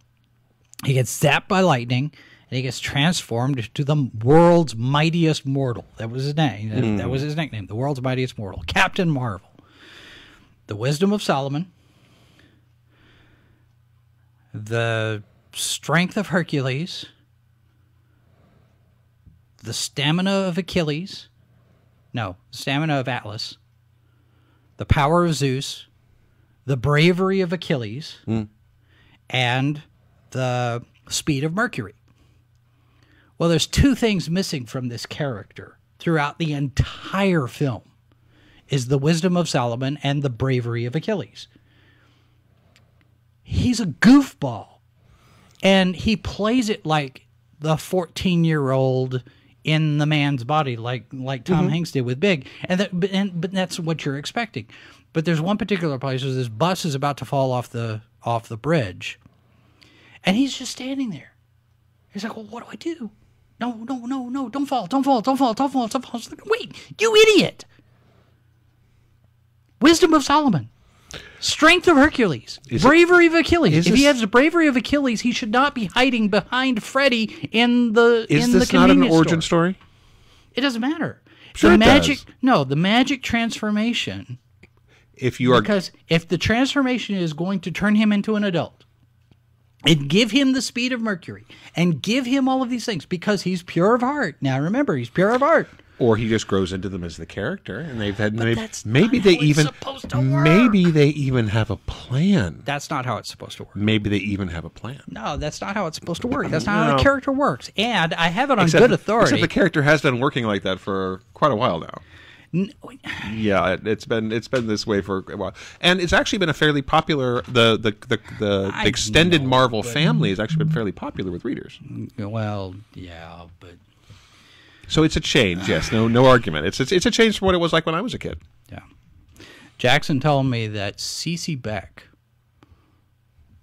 he gets zapped by lightning he gets transformed to the world's mightiest mortal. That was his name. That, that was hmm. his nickname the world's mightiest mortal Captain Marvel. The wisdom of Solomon. The strength of Hercules, the stamina of Achilles, no, the stamina of Atlas, the power of Zeus, the bravery of Achilles, hmm. and the speed of Mercury. Well, there's two things missing from this character throughout the entire film is the wisdom of Solomon and the bravery of Achilles. He's a goofball and he plays it like the 14 year old in the man's body like like Tom mm-hmm. Hanks did with Big. And that but, and but that's what you're expecting. But there's one particular place where this bus is about to fall off the off the bridge and he's just standing there. He's like well what do I do no no no no don't fall don't fall don't fall don't fall don't fall wait you idiot wisdom of Solomon Strength of Hercules, Is it- bravery of Achilles. If he has the bravery of Achilles, he should not be hiding behind Freddy in the Is in this the not an origin store. story? It doesn't matter. Sure the it magic, does. no, the magic transformation. If you are Because if the transformation is going to turn him into an adult and give him the speed of Mercury and give him all of these things because he's pure of heart. Now remember, he's pure of heart. or he just grows into them as the character, and they've had maybe, that's maybe not they how even supposed to work. maybe they even have a plan. That's not how it's supposed to work. Maybe they even have a plan. No, that's not how it's supposed to work. That's not how No. a character works. And I have it on Except, good authority. except the character has been working like that for quite a while now. Yeah, it, it's been it's been this way for a while, and it's actually been a fairly popular. The the the, the, extended know, Marvel family has actually been fairly popular with readers. well, yeah, but So it's a change. Yes, no no argument. It's it's, it's a change from what it was like when I was a kid. Yeah. Jackson told me that C.C. Beck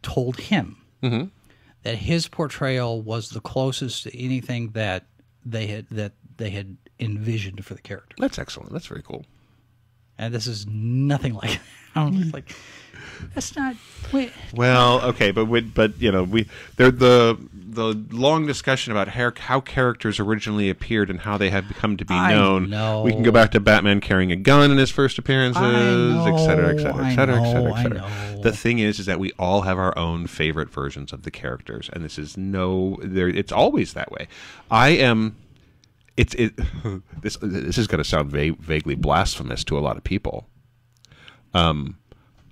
told him Mm-hmm. that his portrayal was the closest to anything that they had that they had envisioned for the character. That's excellent. That's very cool. And this is nothing like I don't know, hmm. like that's not wait Well, okay, but we, but you know we there the the long discussion about how, how characters originally appeared and how they have become to be I known. know. We can go back to Batman carrying a gun in his first appearances, I et cetera, et know, cetera, et cetera, et cetera, et cetera. The thing is, is that we all have our own favorite versions of the characters, and this is no, there. It's always that way. I am. It's it. This this is going to sound va- vaguely blasphemous to a lot of people. Um,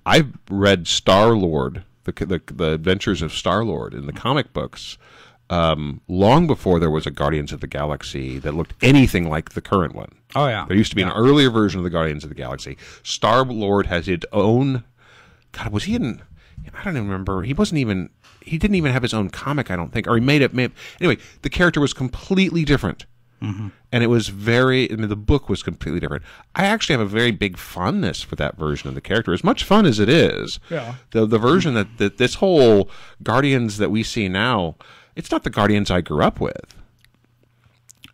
I've read Star Lord, the, the the Adventures of Star Lord in the comic books, um, long before there was a Guardians of the Galaxy that looked anything like the current one. Oh, yeah. there used to be an earlier version of the Guardians of the Galaxy. Star Lord has its own. God, was he in? I don't even remember. He wasn't even. He didn't even have his own comic. I don't think, or he made it. May have, anyway, the character was completely different. Mm-hmm. And it was very, and the book was completely different. I actually have a very big fondness for that version of the character, as much fun as it is. Yeah. The the version that, that this whole Guardians that we see now, it's not the Guardians I grew up with.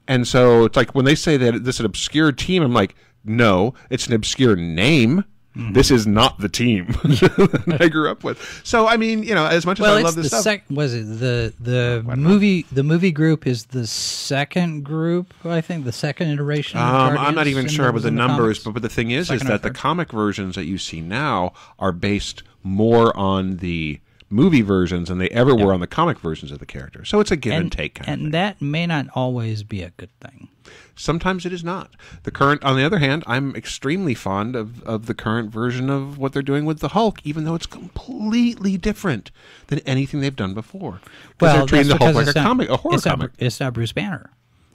And so it's like when they say that this is an obscure team, I'm like, no, it's an obscure name. Mm-hmm. This is not the team I grew up with. So I mean, you know, as much as well, I it's love the this stuff, sec- was it the the movie the movie group is the second group I think the second iteration. Of Um, I'm not even in sure the- what the numbers, comics? but, but the thing is, is Second or that the comic versions that you see now are based more on the movie versions than they ever were on the comic versions of the character. So it's a give and, and take kind of and that may not always be a good thing. Sometimes it is not. The current, on the other hand, I'm extremely fond of, of the current version of what they're doing with the Hulk, even though it's completely different than anything they've done before. Because they're treating the Hulk like a it's not- comic, a horror it's not, comic. it's not Bruce Banner.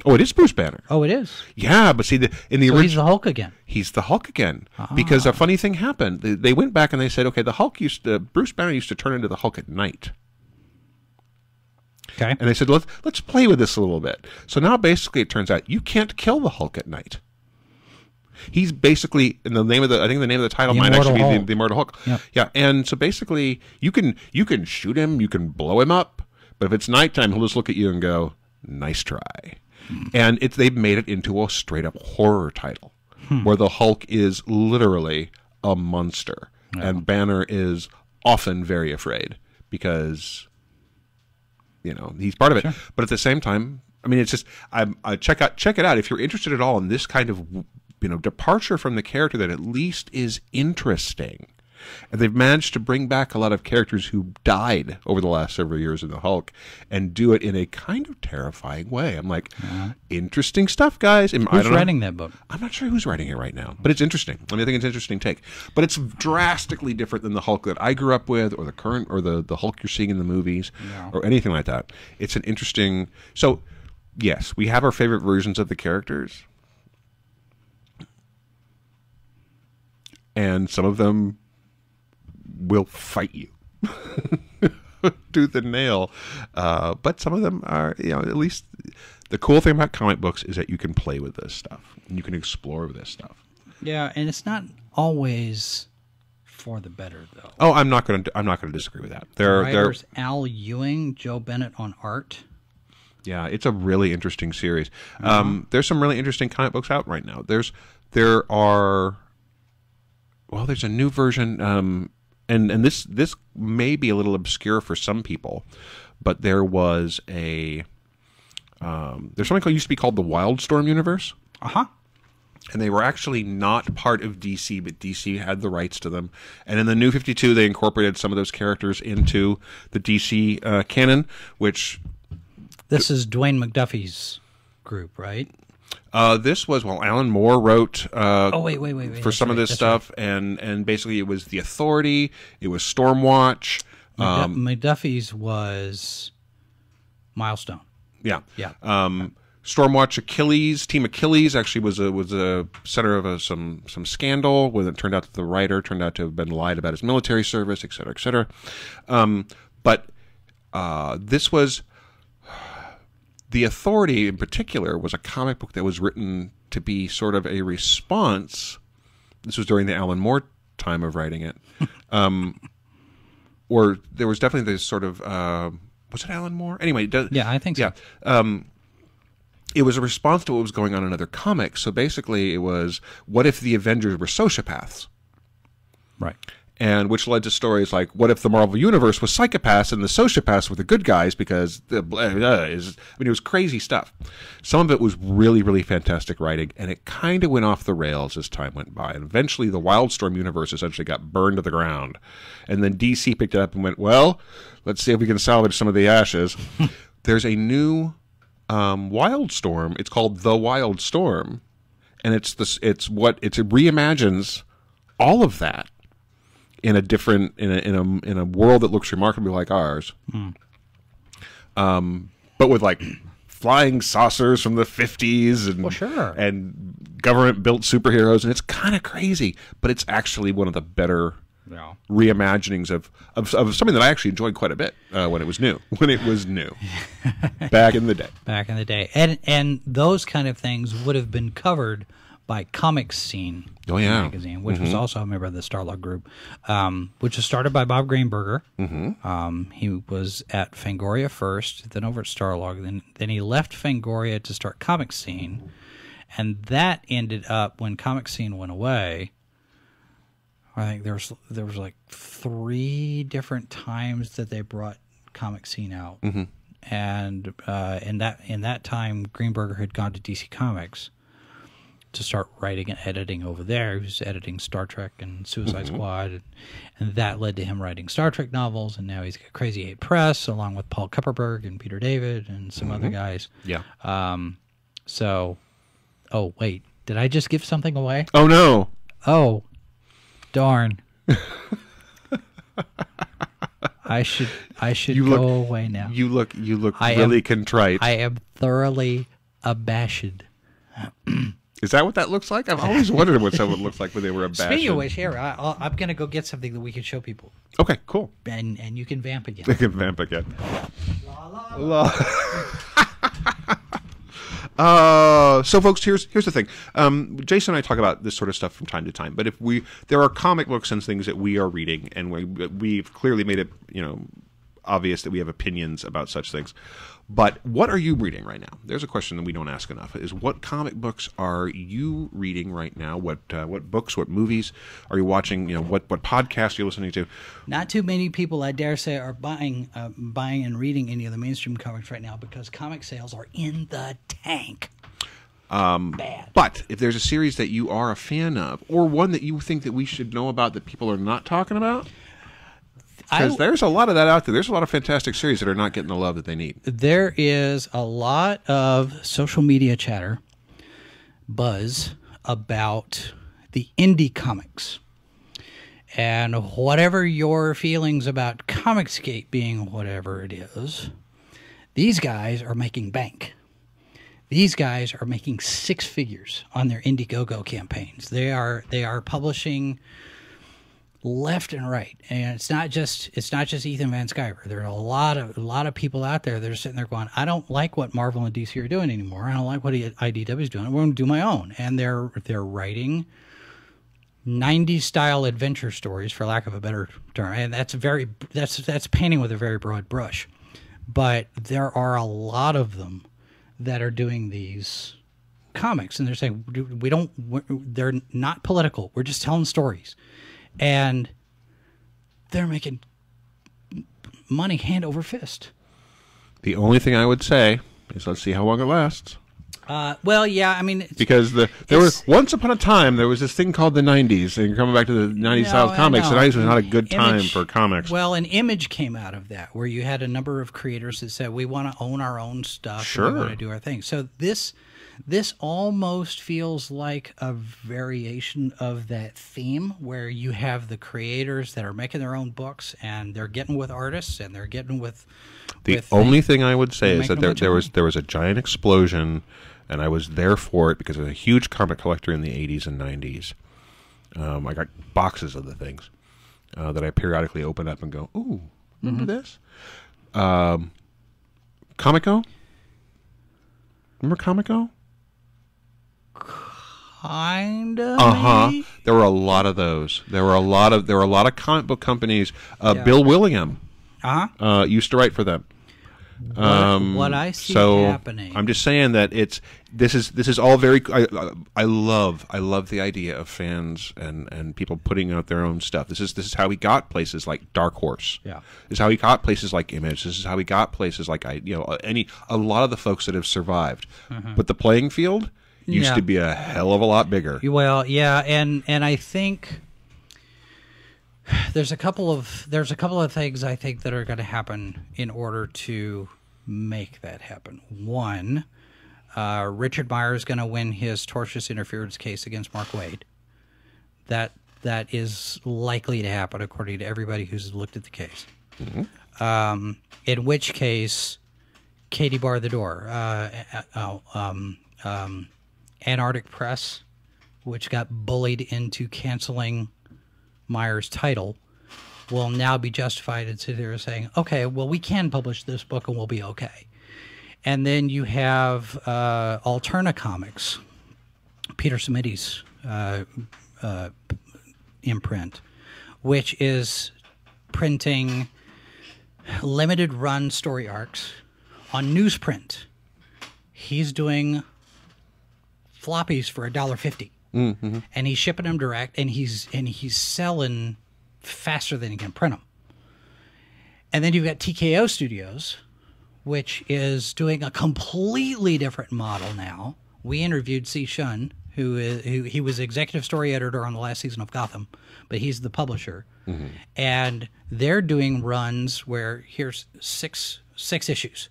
Oh, it is Bruce Banner. Oh, it is. Yeah, but see, the, in the So he's the Hulk again. he's the Hulk again ah. because a funny thing happened. They, they went back and they said, okay, the Hulk used to Bruce Banner used to turn into the Hulk at night. Okay. And they said, let's let's play with this a little bit. So now basically it turns out you can't kill the Hulk at night. He's basically in the name of the I think the name of the title The might actually be the, the Immortal Hulk. Yeah. Yeah. And so basically you can you can shoot him, you can blow him up, but if it's nighttime, he'll just look at you and go, Nice try. Hmm. And it's they've made it into a straight up horror title. Hmm. Where the Hulk is literally a monster. And Banner is often very afraid because you know he's part of it. But at the same time i mean it's just i'm I check out check it out. If you're interested at all in this kind of you know departure from the character that at least is interesting and they've managed to bring back a lot of characters who died over the last several years in the hulk and do it in a kind of terrifying way i'm like interesting stuff guys And I Who's don't know- writing that book? I'm not sure who's writing it right now, but it's interesting. I mean, I think it's an interesting take. But it's drastically different than the Hulk that I grew up with, or the current, or the the Hulk you're seeing in the movies, or anything like that. It's an interesting. So, yes, we have our favorite versions of the characters, and some of them will fight you. tooth and nail. Uh, but some of them are, you know, at least the cool thing about comic books is that you can play with this stuff and you can explore this stuff. Yeah, and it's not always for the better though. Oh, I'm not going to. I'm not going to disagree with that. There, there. Writers Al Ewing, Joe Bennett on art. Yeah, it's a really interesting series. Um, there's some really interesting comic books out right now. There's, there are. Well, there's a new version, um, and and this this may be a little obscure for some people, but there was a. Um, there's something called used to be called the Wildstorm universe. Uh huh. and they were actually not part of DC, but DC had the rights to them. And in the New 52, they incorporated some of those characters into the DC uh, canon, which This is Dwayne McDuffie's group, right? Uh, this was well, Alan Moore wrote. Uh, Oh wait, wait, wait, wait. for some of this stuff, and and basically it was the Authority, it was Stormwatch. right. Um, McDuffie's was Milestone. yeah, Yeah. Um, Stormwatch Achilles, Team Achilles, actually was a was a center of a, some some scandal when it turned out that the writer turned out to have been lied about his military service, et cetera, et cetera. Um, but uh, this was the Authority in particular was a comic book that was written to be sort of a response. This was during the Alan Moore time of writing it, um, or there was definitely this sort of uh, was it Alan Moore? Anyway, does, Yeah, I think so. yeah. Um, it was a response to what was going on in other comics. So basically, it was what if the Avengers were sociopaths? Right. And which led to stories like what if the Marvel universe was psychopaths and the sociopaths were the good guys because the uh, is I mean it was crazy stuff. Some of it was really really fantastic writing and it kind of went off the rails as time went by and eventually the Wildstorm universe essentially got burned to the ground. And then DC picked it up and went, "Well, let's see if we can salvage some of the ashes." There's a new um, Wildstorm. It's called The Wildstorm and it's this it's what it's it reimagines all of that in a different in a in a in a world that looks remarkably like ours. Um, but with like flying saucers from the 50s and Well, sure. and government built superheroes and it's kind of crazy, but it's actually one of the better Yeah. reimaginings of, of, of something that I actually enjoyed quite a bit uh, when it was new. When it was new. Back in the day. Back in the day, and and those kind of things would have been covered by Comic Scene Oh, yeah. magazine, which was also a member of the Starlog group, um, which was started by Bob Greenberger. Mm-hmm. Um, he was at Fangoria first, then over at Starlog, then then he left Fangoria to start Comic Scene, and that ended up when Comic Scene went away. I think there was there was like three different times that they brought Comic Scene out, and uh, in that in that time, Greenberger had gone to DC Comics, to start writing and editing over there. He was editing Star Trek and Suicide mm-hmm. Squad, and, and that led to him writing Star Trek novels. And now he's got Crazy Eight Press, along with Paul Kupperberg and Peter David and some other mm-hmm. guys. Yeah. Um, so, oh wait, did I just give something away? oh no. Oh, darn. I should I should You go look- away now. You look. You look I am- really contrite. I am thoroughly abashed. Is that what that looks like? I've always wondered what someone looks like when they were abashed. Speaking of which, here I, I'll, I'm gonna go get something that we can show people, Okay, cool. and and you can vamp again. They can vamp again. La. Uh, so folks, here's here's the thing. Um, Jason and I talk about this sort of stuff from time to time. But if we there are comic books and things that we are reading, and we we've clearly made it you know obvious that we have opinions about such things. But what are you reading right now? There's a question that we don't ask enough: is what comic books are you reading right now? What uh, what books? What movies are you watching? You know what what podcasts are you listening to? Not too many people, I dare say, are buying uh, buying and reading any of the mainstream comics right now because comic sales are in the tank. Um, Bad. But if there's a series that you are a fan of, or one that you think that we should know about that people are not talking about, because there's a lot of that out there. There's a lot of fantastic series that are not getting the love that they need. there is a lot of social media chatter, buzz about the indie comics. And whatever your feelings about Comicsgate being whatever it is, these guys are making bank. These guys are making six figures on their Indiegogo campaigns. They are they are publishing left and right. And it's not just it's not just ethan van sciver. There are a lot of a lot of people out there that are sitting there going i don't like what marvel and dc are doing anymore. I don't like what idw is doing. I'm going to do my own. And they're they're writing 90s style adventure stories for lack of a better term. And that's very that's that's painting with a very broad brush. But there are a lot of them that are doing these comics. And they're saying we don't we're- they're not political. We're just telling stories and they're making money hand over fist. The only thing I would say is let's see how long it lasts. Uh, well, yeah, I mean, it's, Because the there was once upon a time there was this thing called the '90s, and coming back to the '90s style No, I comics. The '90s was not a good time Image- for comics. Well, an image came out of that where you had a number of creators that said we want to own our own stuff. Sure. we want to do our thing. So this this almost feels like a variation of that theme where you have the creators that are making their own books and they're getting with artists and they're getting with The with only thing I would say is that there, there was there was a giant explosion, and I was there for it because I was a huge comic collector in the '80s and '90s. Um, I got boxes of the things uh, that I periodically open up and go, "Ooh, remember Mm-hmm. this?" Um, Comico. Remember Comico? Kind of Uh huh. There were a lot of those. There were a lot of there were a lot of comic book companies. Uh, Yeah. Bill Willingham uh-huh. uh, used to write for them. Um, what I see so happening I'm just saying that it's this is this is all very. I, I- I love I love the idea of fans and and people putting out their own stuff. This is this is how we got places like Dark Horse. Yeah. This is how we got places like Image. This is how we got places like I you know any a lot of the folks that have survived. But the playing field used Mm-hmm. Yeah. to be a hell of a lot bigger. Well, yeah, and and I think there's a couple of there's a couple of things I think that are going to happen in order to make that happen. One, uh, Richard Meyer is going to win his tortious interference case against Mark Waid. That that is likely to happen according to everybody who's looked at the case. Um, in which case, Katie barred the door. Uh, uh, oh, um, um, Antarctic Press, which got bullied into canceling Meyer's title, will now be justified in sitting there saying, okay, well, we can publish this book and we'll be okay. And then you have uh, Alterna Comics, Peter Simeti's uh, uh, imprint, which is printing limited run story arcs on newsprint. He's doing floppies for a dollar 50 mm-hmm. and he's shipping them direct, and he's and he's selling faster than he can print them. And then you've got TKO Studios, which is doing a completely different model now. We interviewed Tze Chun who is who he was executive story editor on the last season of Gotham, but he's the publisher, mm-hmm. and they're doing runs where here's six six issues,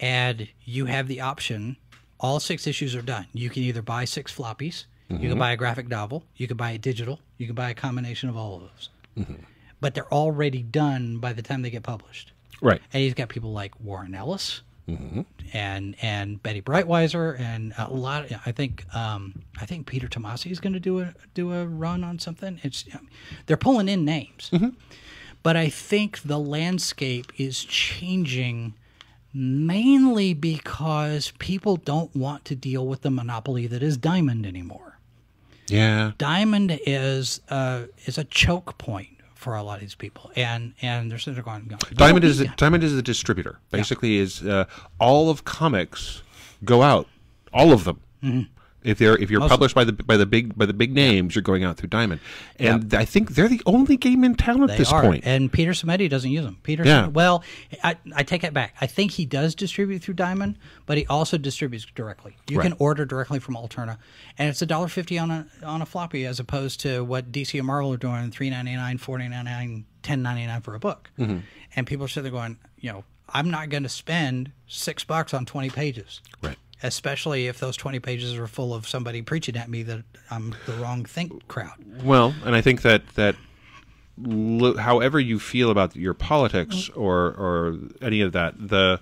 and you have the option. All six issues are done. You can either buy six floppies, you can mm-hmm. buy a graphic novel, you can buy it digital, you can buy a combination of all of those. Mm-hmm. But they're already done by the time they get published. Right. And he's got people like Warren Ellis mm-hmm. and and Betty Brightweiser and a lot. I think um, I think Peter Tomasi is going to do a do a run on something. It's they're pulling in names, but I think the landscape is changing mainly because people don't want to deal with the monopoly that is Diamond anymore. Yeah. Diamond is uh, is a choke point for a lot of these people, and and they're sitting there going, going, Diamond is a, that." Diamond is a distributor. Basically, is uh, all of comics go out, all of them. If they're if you're published by the by the big by the big names, you're going out through Diamond, and I think they're the only game in town at They this are, point. and Peter Simeti doesn't use them. Peter, Yeah. Simeti- well, I, I take it back. I think he does distribute through Diamond, but he also distributes directly. You can order directly from Alterna, and it's a dollar fifty on a on a floppy, as opposed to what DC and Marvel are doing three ninety nine, four ninety nine, ten ninety nine for a book. Mm-hmm. And people are sitting there going, you know, I'm not going to spend six bucks on twenty pages. Right. Especially if those twenty pages are full of somebody preaching at me that I'm the wrong think crowd. Well, and I think that that however you feel about your politics or or any of that, the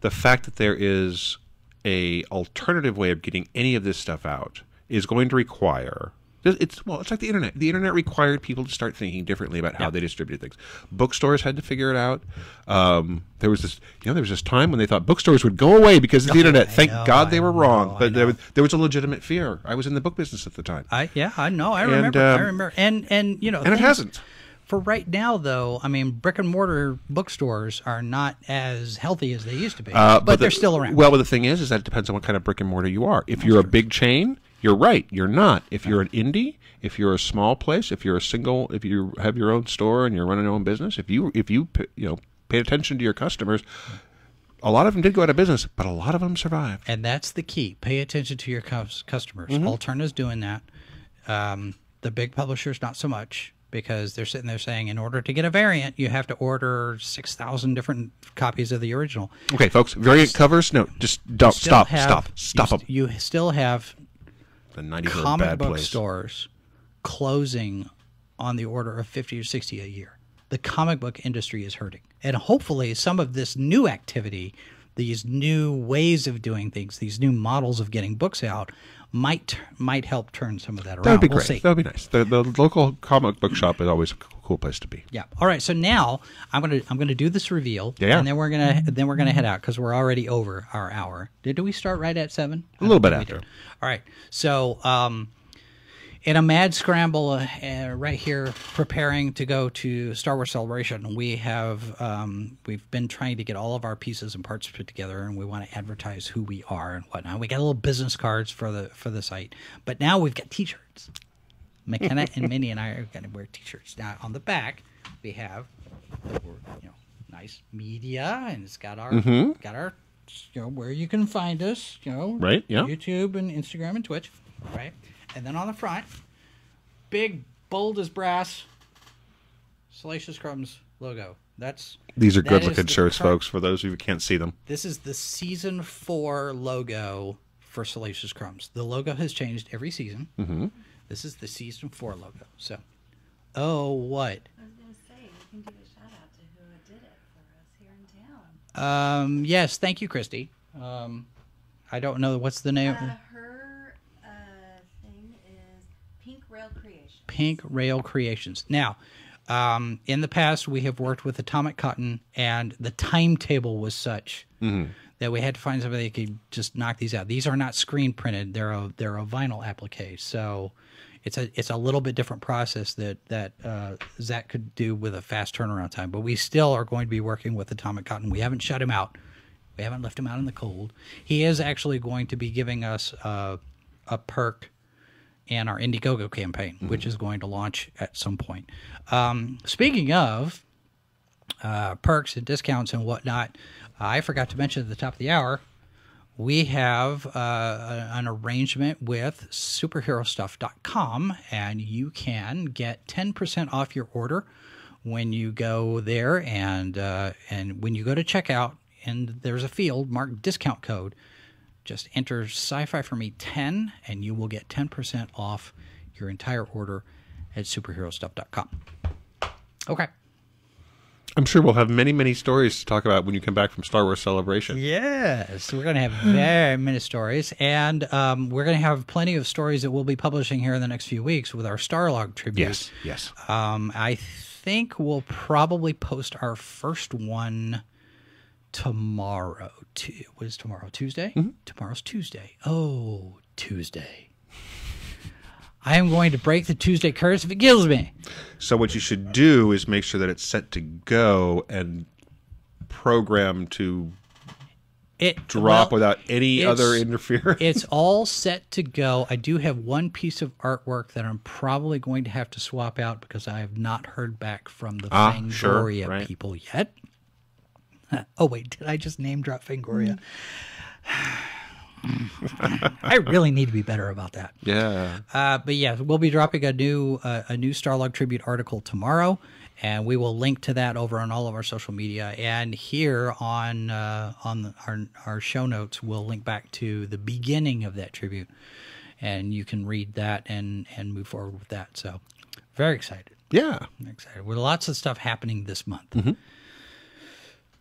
the fact that there is a alternative way of getting any of this stuff out is going to require it's well it's like the internet the internet required people to start thinking differently about how they distributed things bookstores had to figure it out um, there was this you know there was this time when they thought bookstores would go away because of the internet thank know, god they I were wrong know, I but there was, there was a legitimate fear i was in the book business at the time I yeah, I know. I And, remember. I um, remember. And and you know, and it hasn't For right now, though, I mean, brick and mortar bookstores are not as healthy as they used to be, Uh, but, they're still around. Well, but the thing is, is that it depends on what kind of brick and mortar you are. If you're a big chain, you're right. You're not. If you're an indie, if you're a small place, if you're a single, if you have your own store and you're running your own business, if you if you you know pay attention to your customers, a lot of them did go out of business, but a lot of them survived. and that's the key. Pay attention to your customers. Mm-hmm. Alterna's doing that. Um, the big publishers, not so much, because they're sitting there saying, in order to get a variant, you have to order six thousand different copies of the original. Okay, folks, variant covers. No, just don't stop, have- stop, stop st- them. You still have The nineties are a comic bad book place. stores closing on the order of 50 or 60 a year. The comic book industry is hurting. And hopefully, some of this new activity, these new ways of doing things, these new models of getting books out, might might help turn some of that around. That would be we'll great. That would be nice. The, the local comic book shop is always cool place to be. Yeah. All right. So now I'm gonna I'm gonna do this reveal, Yeah. and then we're gonna then we're gonna head out because we're already over our hour. Did, did we start right at seven? A little bit after. think we did. All right. So um, in a mad scramble uh, uh, right here, preparing to go to Star Wars Celebration, we have um, we've been trying to get all of our pieces and parts put together, and we want to advertise who we are and whatnot. We got little business cards for the for the site, but now we've got T-shirts. McKenna and Minnie and I are going to wear T-shirts. Now on the back, we have you know, nice media, and it's got our got our you know where you can find us, you know, Right, yeah. YouTube and Instagram and Twitch, right? And then on the front, big bold as brass, Salacious Crumbs logo. That's These are good looking shirts, folks. For those of you who can't see them, This is the season four logo for Salacious Crumbs. The logo has changed every season. Mm-hmm. This is the season four logo. So, oh, what? I was gonna say, we can give a shout out to who did it for us here in town. Um, yes, thank you, Christy. Um, I don't know what's the name. Uh, her uh, thing is Pink Rail Creation. Pink Rail Creations. Now, um, in the past, we have worked with Atomic Cotton, and the timetable was such that we had to find somebody that could just knock these out. These are not screen printed; they're a they're a vinyl applique, so it's a it's a little bit different process that that uh, Zach could do with a fast turnaround time. But we still are going to be working with Atomic Cotton. We haven't shut him out. We haven't left him out in the cold. He is actually going to be giving us uh, a perk and our Indiegogo campaign, which is going to launch at some point. Um, speaking of uh, perks and discounts and whatnot, I forgot to mention at the top of the hour, we have uh, an arrangement with superherostuff.com, and you can get 10% off your order when you go there. And, uh, and when you go to checkout, and there's a field marked discount code, just enter sci fi for me 10, and you will get 10% off your entire order at superherostuff.com. Okay. I'm sure we'll have many, many stories to talk about when you come back from Star Wars Celebration. Yes, we're going to have very many stories, and um, we're going to have plenty of stories that we'll be publishing here in the next few weeks with our Starlog tribute. Yes, yes. Um, I think we'll probably post our first one tomorrow. Tu- What is tomorrow? Tuesday? Tomorrow's Tuesday. Oh, Tuesday. I am going to break the Tuesday curse if it kills me. So what you should do is make sure that it's set to go and program to It drop well, without any other interference. it's all set to go. I do have one piece of artwork that I'm probably going to have to swap out because I have not heard back from the Ah, Fangoria sure, right. people yet. Oh wait, did I just name drop Fangoria? I really need to be better about that. yeah. Uh, but yeah, we'll be dropping a new uh, a new Starlog tribute article tomorrow, and we will link to that over on all of our social media. And here on uh, on our our show notes, we'll link back to the beginning of that tribute, and you can read that and and move forward with that. So, very excited. Yeah. I'm excited. With lots of stuff happening this month.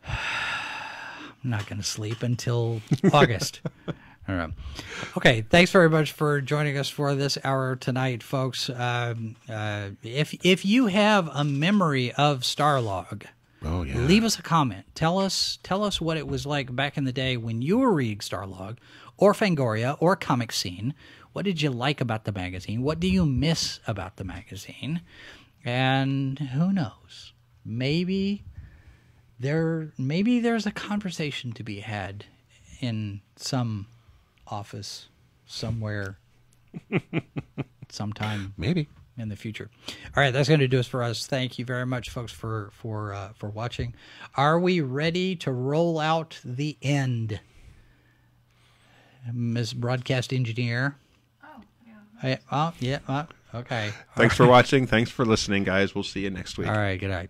I'm not going to sleep until August. All right. Okay. Thanks very much for joining us for this hour tonight, folks. Um, uh, if if you have a memory of Starlog, Oh yeah. leave us a comment. Tell us tell us what it was like back in the day when you were reading Starlog, or Fangoria, or Comic Scene. What did you like about the magazine? What do you miss about the magazine? And who knows? Maybe there maybe there's a conversation to be had in some office somewhere sometime Maybe. in the future. All right, that's going to do us for us. Thank you very much, folks, for for uh, for watching. Are we ready to roll out the end, Ms. Broadcast Engineer? Oh, yeah. I, oh, yeah. uh, okay. Thanks for watching. Thanks for listening, guys. We'll see you next week. All right. Good night.